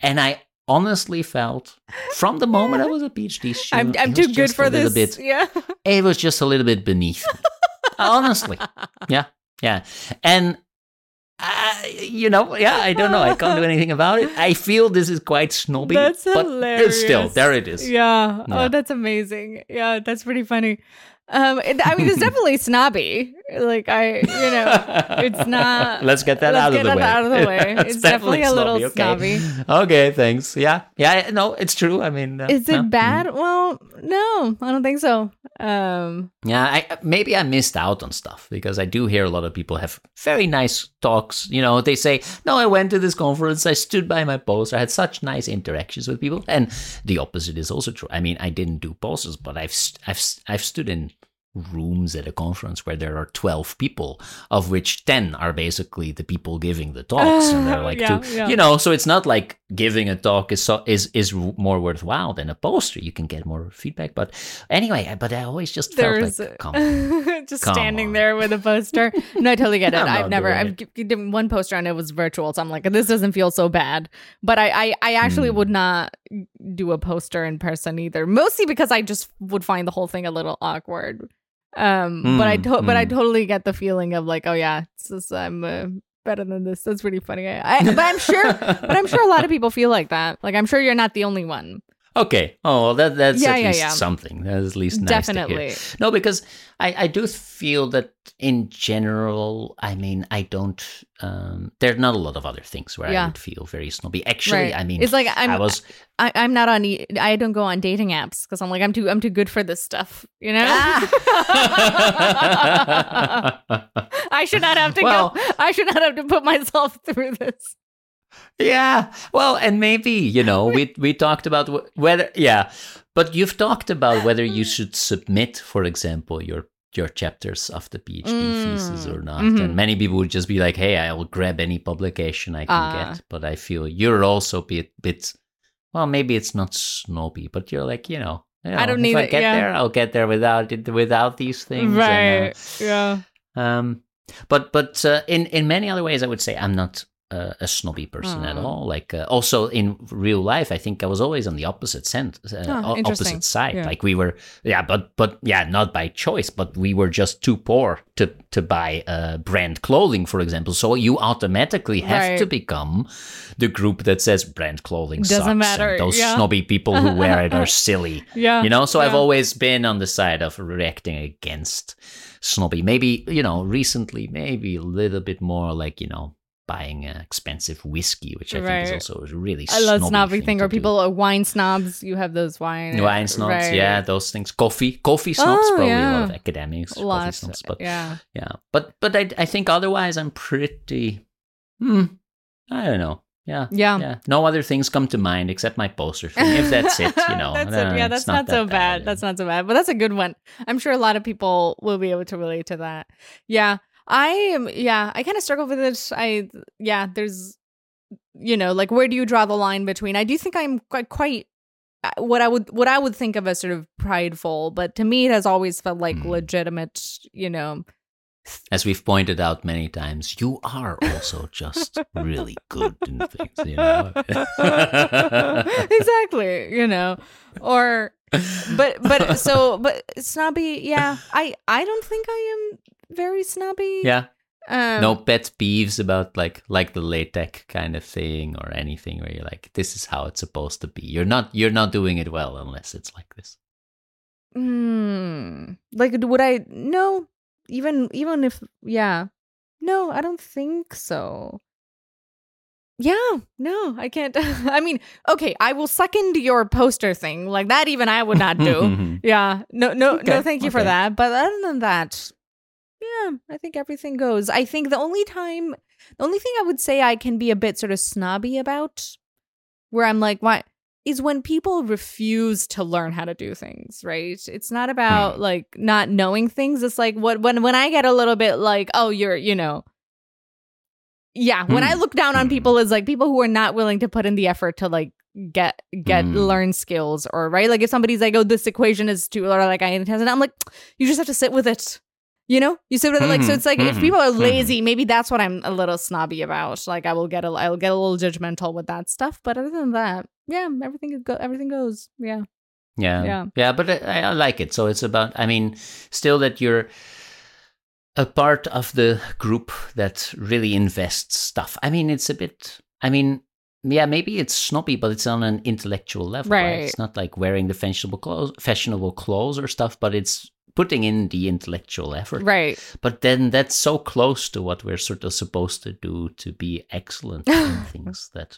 and I honestly felt from the moment I was a PhD i'm, student, I'm too good for this Bit, yeah it was just a little bit beneath me. honestly. Yeah. Yeah. And I, you know, yeah, I don't know. I can't do anything about it. I feel this is quite snobby. That's but it's still, there it is. yeah. Yeah. oh that's amazing yeah that's pretty funny um it- i mean it's definitely snobby like i you know it's not- Let's get that let's out get of the that way. out of the way. It's definitely a little okay. Okay, thanks. Yeah, yeah. No, it's true. I mean, uh, is it bad well no i don't think so um Yeah, I maybe I missed out on stuff because I do hear a lot of people have very nice talks. You know, they say, "No, I went to this conference. I stood by my poster. I had such nice interactions with people." And the opposite is also true. I mean, I didn't do posters, but I've I've I've stood in rooms at a conference where there are 12 people of which 10 are basically the people giving the talks and they're like Yeah, two- yeah. you know so it's not like giving a talk is so, is is more worthwhile than a poster you can get more feedback but anyway but i always just felt there's like come on. just Come standing on. there with a poster. No, I totally get it. I've never. I've g- g- one poster and it was virtual, so I'm like, this doesn't feel so bad. But I, I, I actually Hmm. would not do a poster in person either. Mostly because I just would find the whole thing a little awkward. Um, but I, Hmm, to- but I hmm. totally get the feeling of like, oh yeah, it's just, I'm uh, better than this. That's pretty funny. I, I, but I'm sure. But I'm sure a lot of people feel like that. Like I'm sure you're not the only one. Okay. Oh, well, that that's Yeah, at yeah, least yeah. something. That's at least nice to hear. Definitely. No, because I I do feel that in general, I mean, I don't. Um, there are not a lot of other things where. I would feel very snobby. Actually, Right. I mean, It's like I'm- I was. I, I'm not on. I don't go on dating apps because I'm like I'm too. I'm too good for this stuff. You know. I should not have to Well- go. I should not have to put myself through this. Yeah. Well, and maybe you know, we we talked about whether. Yeah, but you've talked about whether you should submit, for example, your your chapters of the PhD thesis Mm, or not. mhm. And many people would just be like, "Hey, I will grab any publication I can Ah. get." But I feel you're also a bit, bit. Well, maybe it's not snobby, but you're like, you know, you I don't need if I it, get yeah. there, I'll get there without it, without these things. and, uh, right. yeah. um, but but uh, in in many other ways, I would say I'm not uh, a snobby person at Mm. all. Like uh, also in real life, I think I was always on the opposite sent, uh, Oh, opposite side. Yeah. Like we were, yeah, but but yeah, not by choice, but we were just too poor to to buy uh, brand clothing, for example. So you automatically have Right. to become the group that says brand clothing Doesn't sucks, matter, And those yeah. snobby people who wear it are silly. Yeah. You know, so I've always been on the side of reacting against snobby. Maybe, you know, recently, maybe a little bit more like, you know, buying uh, expensive whiskey, which I think is also a really I love snobby snobby thing, thing, or people are wine snobs. You have those wine Wine snobs, right. yeah, those things. Coffee, coffee snobs, Oh, probably a lot of academics, coffee snobs, but yeah. yeah, but but I I think otherwise I'm pretty, hmm, I don't know, yeah, Yeah. yeah. No other things come to mind except my poster thing. If that's it, you know, that's uh, it. Yeah, that's not, so that bad. That's not so bad. But that's a good one. I'm sure a lot of people will be able to relate to that. Yeah. I am yeah, I kind of struggle with it. I yeah, there's you know, like where do you draw the line between I do think I'm quite quite uh, what I would what I would think of as sort of prideful, but to me it has always felt like Mm. legitimate, you know. As we've pointed out many times, you are also just really good in things, you know. exactly, you know. Or but but so but snobby, yeah. I I don't think I am very snobby. yeah. Um, No pet peeves about like like the LaTeX kind of thing or anything where you're like, this is how it's supposed to be. You're not you're not doing it well unless it's like this. Hmm. Like, would I? No. Even even if yeah. No, I don't think so. Yeah, no, I can't. I mean, okay, I will second your poster thing. Like that, even I would not do. yeah, no, no, Okay, no. Thank you for that. But other than that, yeah, I think everything goes. I think the only time, the only thing I would say I can be a bit sort of snobby about, where I'm like, why, is when people refuse to learn how to do things. Right? It's not about Hmm. like not knowing things. It's like what when when I get a little bit like, oh, you're, you know. Yeah, when I Hmm. look down on Hmm. people is like people who are not willing to put in the effort to like get get Hmm. learn skills or right like if somebody's like oh this equation is too or like I intend I'm like you just have to sit with it you know you it like so it's like if mhm, people are mhm. lazy maybe that's what I'm a little snobby about like I will get a I'll get a little judgmental with that stuff but other than that yeah everything go everything goes yeah Yeah. Yeah. Yeah. but I, I like it. So it's about, I mean, still that you're a part of the group that really invests stuff. I mean, it's a bit, I mean, yeah, maybe it's snobby, but it's on an intellectual level, right? Right. It's not like wearing the fashionable clothes, fashionable clothes or stuff, but it's putting in the intellectual effort. right. But then that's so close to what we're sort of supposed to do to be excellent in things that,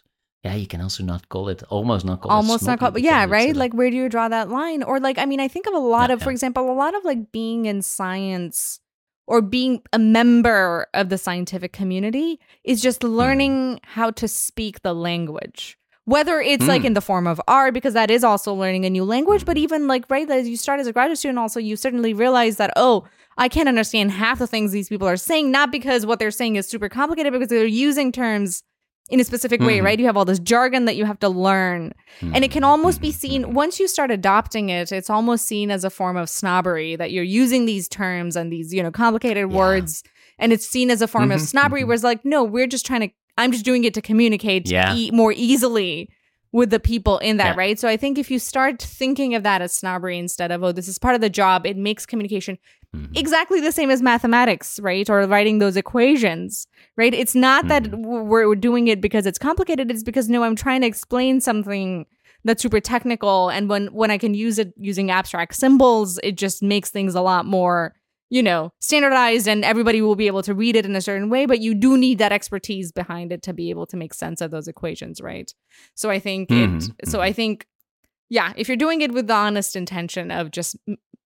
yeah, you can also not call it, almost not call it almost not snobby called but yeah right? like where do you draw that line? Or like i mean i think of a lot Yeah, of for example a lot of like being in science or being a member of the scientific community is just Hmm. learning how to speak the language whether it's like Mm. in the form of art because that is also learning a new language Hmm. but even like right as you start as a graduate student also you certainly realize that oh i can't understand half the things these people are saying not because what they're saying is super complicated because they're using terms in a specific way Mhm. right you have all this jargon that you have to learn and it can Mhm, almost be mhm, seen once you start adopting it it's almost seen as a form of snobbery that you're using these terms and these you know complicated Yeah. words and it's seen as a form of Mhm, snobbery mhm. where it's like no we're just trying to i'm just doing it to communicate Yeah. e- more easily with the people in that Yeah. right so i think if you start thinking of that as snobbery instead of oh this is part of the job it makes communication Mhm. exactly the same as mathematics, right? Or writing those equations, right? It's not that Mhm. w- we're doing it because it's complicated. It's because no, I'm trying to explain something that's super technical, and when when I can use it using abstract symbols, it just makes things a lot more, you know, standardized, and everybody will be able to read it in a certain way. But you do need that expertise behind it to be able to make sense of those equations, right? So I think Mhm, it. So I think yeah, if you're doing it with the honest intention of just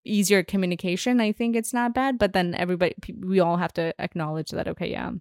easier communication, I think it's not bad. But then everybody, we all have to acknowledge that, okay, yeah,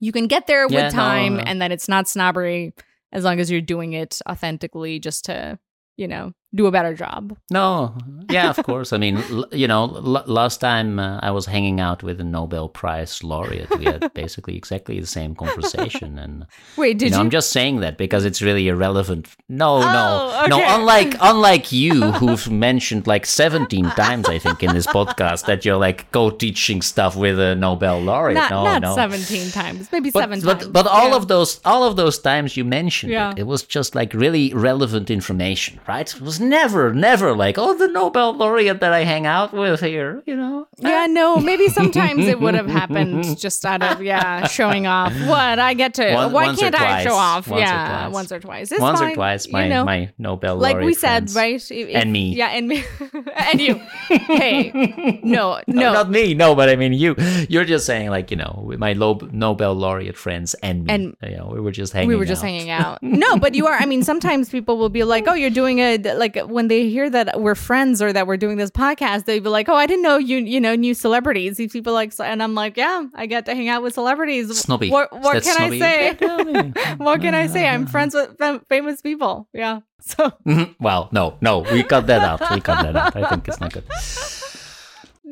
you can get there Yeah, with no, time uh, and then it's not snobbery as long as you're doing it authentically just to, you know, do a better job. No, yeah, of course. I mean, l- you know, l- last time uh, I was hanging out with a Nobel Prize laureate, we had basically exactly the same conversation, and Wait, did you you? I'm just saying that because it's really irrelevant. No, no, Oh, no. okay. Unlike unlike you, who've mentioned like 17 times, I think, in this podcast that you're like co-teaching stuff with a Nobel laureate. not no, not no. 17 times, maybe But, seven but, times. but all Yeah. of those all of those times you mentioned Yeah. it, it was just like really relevant information, right? It was never, never like, oh, the Nobel laureate that I hang out with here, you know? Yeah, no, maybe sometimes it would have happened just out of yeah, showing off. What I get to? One- why can't I show off? Once or yeah, twice. once or twice. It's Once fine, or twice, you know. my Nobel like we said, friends. right? If- And me. yeah, and me, and you. Hey, no, no, not me. No, but I mean you. You're just saying like you know my Nobel laureate friends and me. And- you know we were just hanging. we were just out. hanging out. No, but you are. I mean, sometimes people will be like, "Oh, you're doing a like." When they hear that we're friends or that we're doing this podcast, they'd be like, "Oh, I didn't know you. You know, new celebrities." These people like, and I'm like, "Yeah, I get to hang out with celebrities." Snobby. What, Is what can snobby? I say? Yeah, tell me. what can I say? I'm friends with fam- famous people. Yeah. So Mhm. well, no, no, we cut that out. We cut that out. I think it's not good.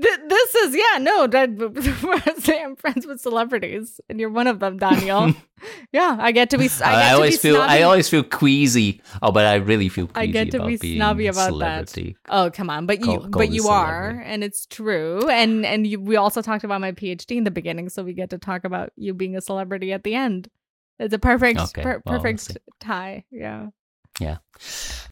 th- this is yeah. No, that say I'm friends with celebrities, and you're one of them, Daniel. yeah, I get to be. I, I, always be feel snobby. I always feel queasy. Oh, but I really feel I queasy get to about be snobby about celebrity. that. Oh, come on, but you, Call- call but you are, and it's true. And and you, we also talked about my PhD in the beginning, so we get to talk about you being a celebrity at the end. It's a perfect, Okay, per- well, we'll perfect see. tie. Yeah yeah.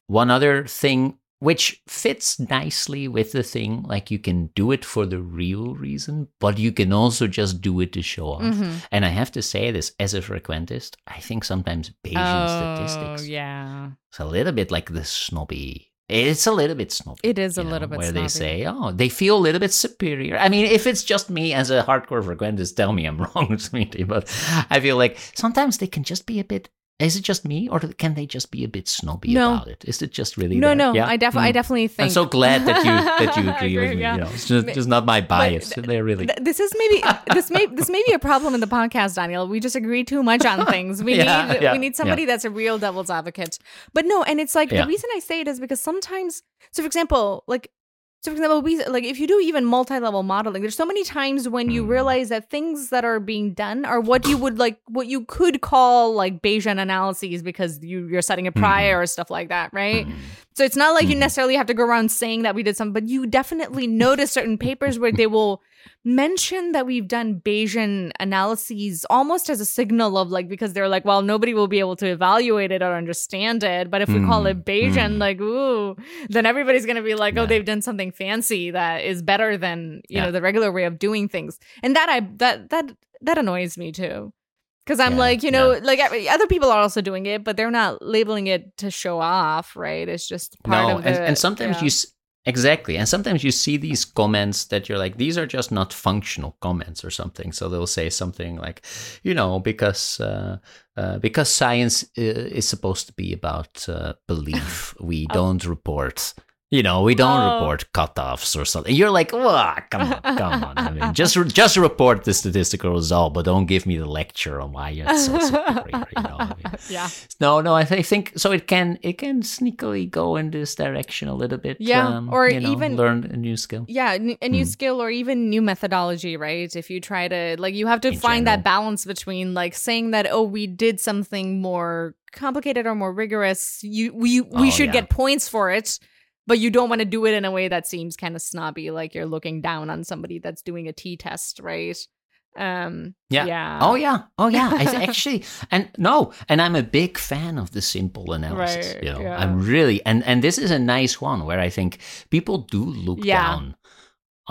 One other thing which fits nicely with the thing, like you can do it for the real reason, but you can also just do it to show off. Mhm. And I have to say this as a frequentist, I think sometimes Bayesian Oh, statistics yeah. it's a little bit like the snobby It's a little bit snobby. It is a you know, little bit where snobby. they say, "Oh, they feel a little bit superior." I mean, if it's just me as a hardcore frequentist, tell me I'm wrong, sweetie. But I feel like sometimes they can just be a bit. Is it just me, or can they just be a bit snobby No. about it? Is it just really? no, no, Yeah? I, def- I Mm. definitely think. I'm so glad that you that you I agree, with me. yeah. You know, it's just, just not my bias. th- They're really. Th- This is maybe this may this may be a problem in the podcast, Daniel. We just agree too much on things. We Yeah, need yeah, we need somebody that's a real devil's advocate. But no, and it's like the reason I say it is because sometimes, so for example, like so for example, we like if you do even multi-level modeling, there's so many times when you Mm. realize that things that are being done are what you would like what you could call like Bayesian analyses because you you're setting a prior or stuff like that, right? So it's not like you Mhm. necessarily have to go around saying that we did something, but you definitely notice certain papers where they will mention that we've done Bayesian analyses almost as a signal of like because they're like, well, nobody will be able to evaluate it or understand it. But if we call it Mm, Bayesian, mm. like, ooh, then everybody's gonna be like, oh, Yeah. they've done something fancy that is better than you Yeah. know the regular way of doing things. And that I that that that annoys me too. Cause I'm Yeah, like, you know, like other people are also doing it, but they're not labeling it to show off, right? It's just part no, of the. and, and sometimes yeah. you s- exactly, and sometimes you see these comments that you're like, these are just not functional comments or something. So they'll say something like, you know, because uh, uh, because science uh, is supposed to be about uh, belief, we Oh. don't report. You know, we don't Oh. report cutoffs or something. You're like, oh, come on, come on. I mean, just just report the statistical result, but don't give me the lecture on why it's so superior. You know, I mean, yeah, no, no, I, th- I think so. It can it can sneakily go in this direction a little bit. Yeah, um, or you know, even- learn a new skill. yeah, n- a new Hmm. skill or even new methodology, right? If you try to like, you have to In find that balance between like saying that oh, we did something more complicated or more rigorous. You we we Oh, should yeah. get points for it. But you don't want to do it in a way that seems kind of snobby, like you're looking down on somebody that's doing a T test, right? Um, Yeah. yeah. Oh yeah, oh yeah. I actually, and no, and I'm a big fan of the simple analysis. Right, you know, yeah. I'm really, and and this is a nice one where I think people do look Yeah. down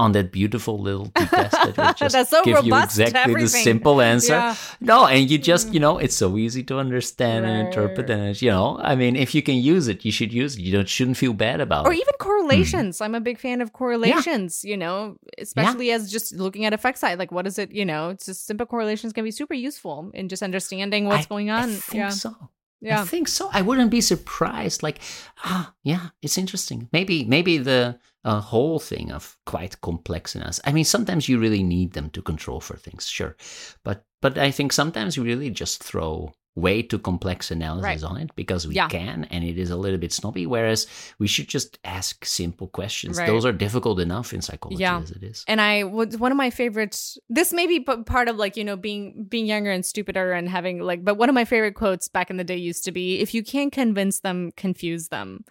on that beautiful little test that will just That's so give you exactly the simple answer. Yeah. No, and you just, you know, it's so easy to understand and interpret, and it's, you know, I mean, if you can use it, you should use it. You don't shouldn't feel bad about or it. Or even correlations. I'm a big fan of correlations, you know, especially as just looking at effect size. Like, what is it, you know, it's just simple correlations can be super useful in just understanding what's I- going I on. think yeah. so. Yeah. I think so. I wouldn't be surprised. Like, ah, yeah, it's interesting. Maybe, maybe the uh, whole thing of quite complex in us. I mean, sometimes you really need them to control for things, sure, but but I think sometimes you really just throw way too complex analysis Right. on it because we Yeah. can, and it is a little bit snobby. Whereas we should just ask simple questions. Right. Those are difficult enough in psychology Yeah. as it is. And I was one of my favorites. This may be part of like you know being being younger and stupider and having like. But one of my favorite quotes back in the day used to be, "If you can't convince them, confuse them."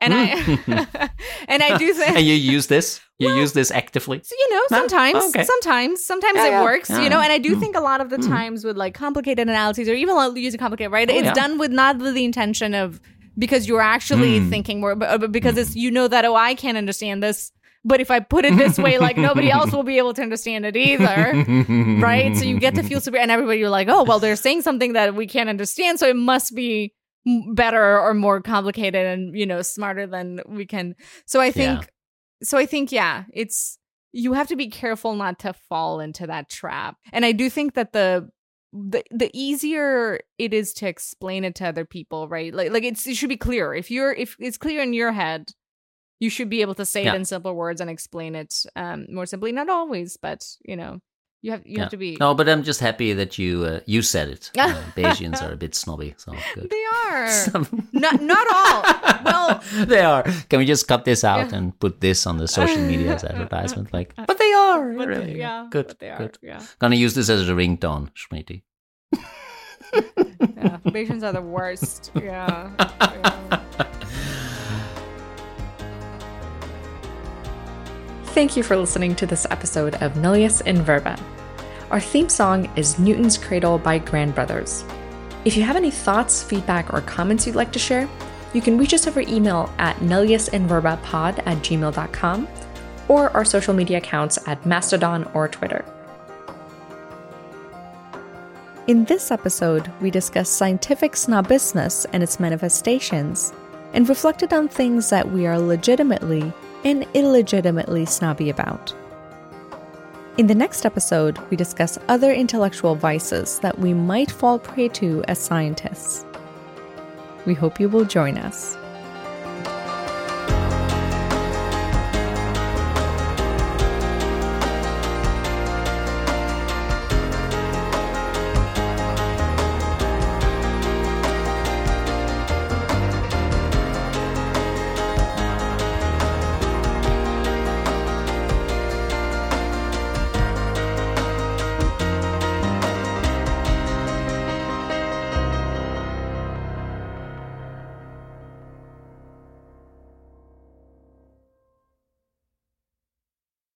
And I and I do think and you use this. You Well, use this actively. So, you know, No? sometimes, Okay. sometimes, sometimes Yeah, it yeah. works, Yeah, you know, and I do Mm. think a lot of the Mm. times with like complicated analyses or even using complicated, right? Oh, it's done with not with the intention of because you're actually Mm. thinking more, but, because it's, you know, that, oh, I can't understand this. But if I put it this way, like nobody else will be able to understand it either. right? So you get to feel super, and everybody you're like, oh, well, they're saying something that we can't understand, so it must be better or more complicated and you know smarter than we can. So I think, Yeah. so I think, yeah, it's you have to be careful not to fall into that trap. And I do think that the the the easier it is to explain it to other people, right? Like like it's it should be clear. If you're if it's clear in your head, you should be able to say Yeah. it in simple words and explain it um more simply. Not always, but you know, you have you Yeah. have to be. No, but I'm just happy that you uh, you said it. Uh, Bayesians are a bit snobby, so good. They are not not all. Well, they are. Can we just cut this out Yeah. and put this on the social media as advertisement? Like, but they are. but they- really. yeah, good. but they are. good. Yeah, Gonna use this as a ringtone, Smriti. yeah. Bayesians are the worst. Yeah. yeah. Thank you for listening to this episode of Nullius in Verba. Our theme song is Newton's Cradle by Grand Brothers. If you have any thoughts, feedback, or comments you'd like to share, you can reach us over email at nulliusinverbapod at gmail.com or our social media accounts at Mastodon or Twitter. In this episode, we discuss scientific snobismus and its manifestations. and reflected on things that we are legitimately and illegitimately snobby about. In the next episode, we discuss other intellectual vices that we might fall prey to as scientists. We hope you will join us.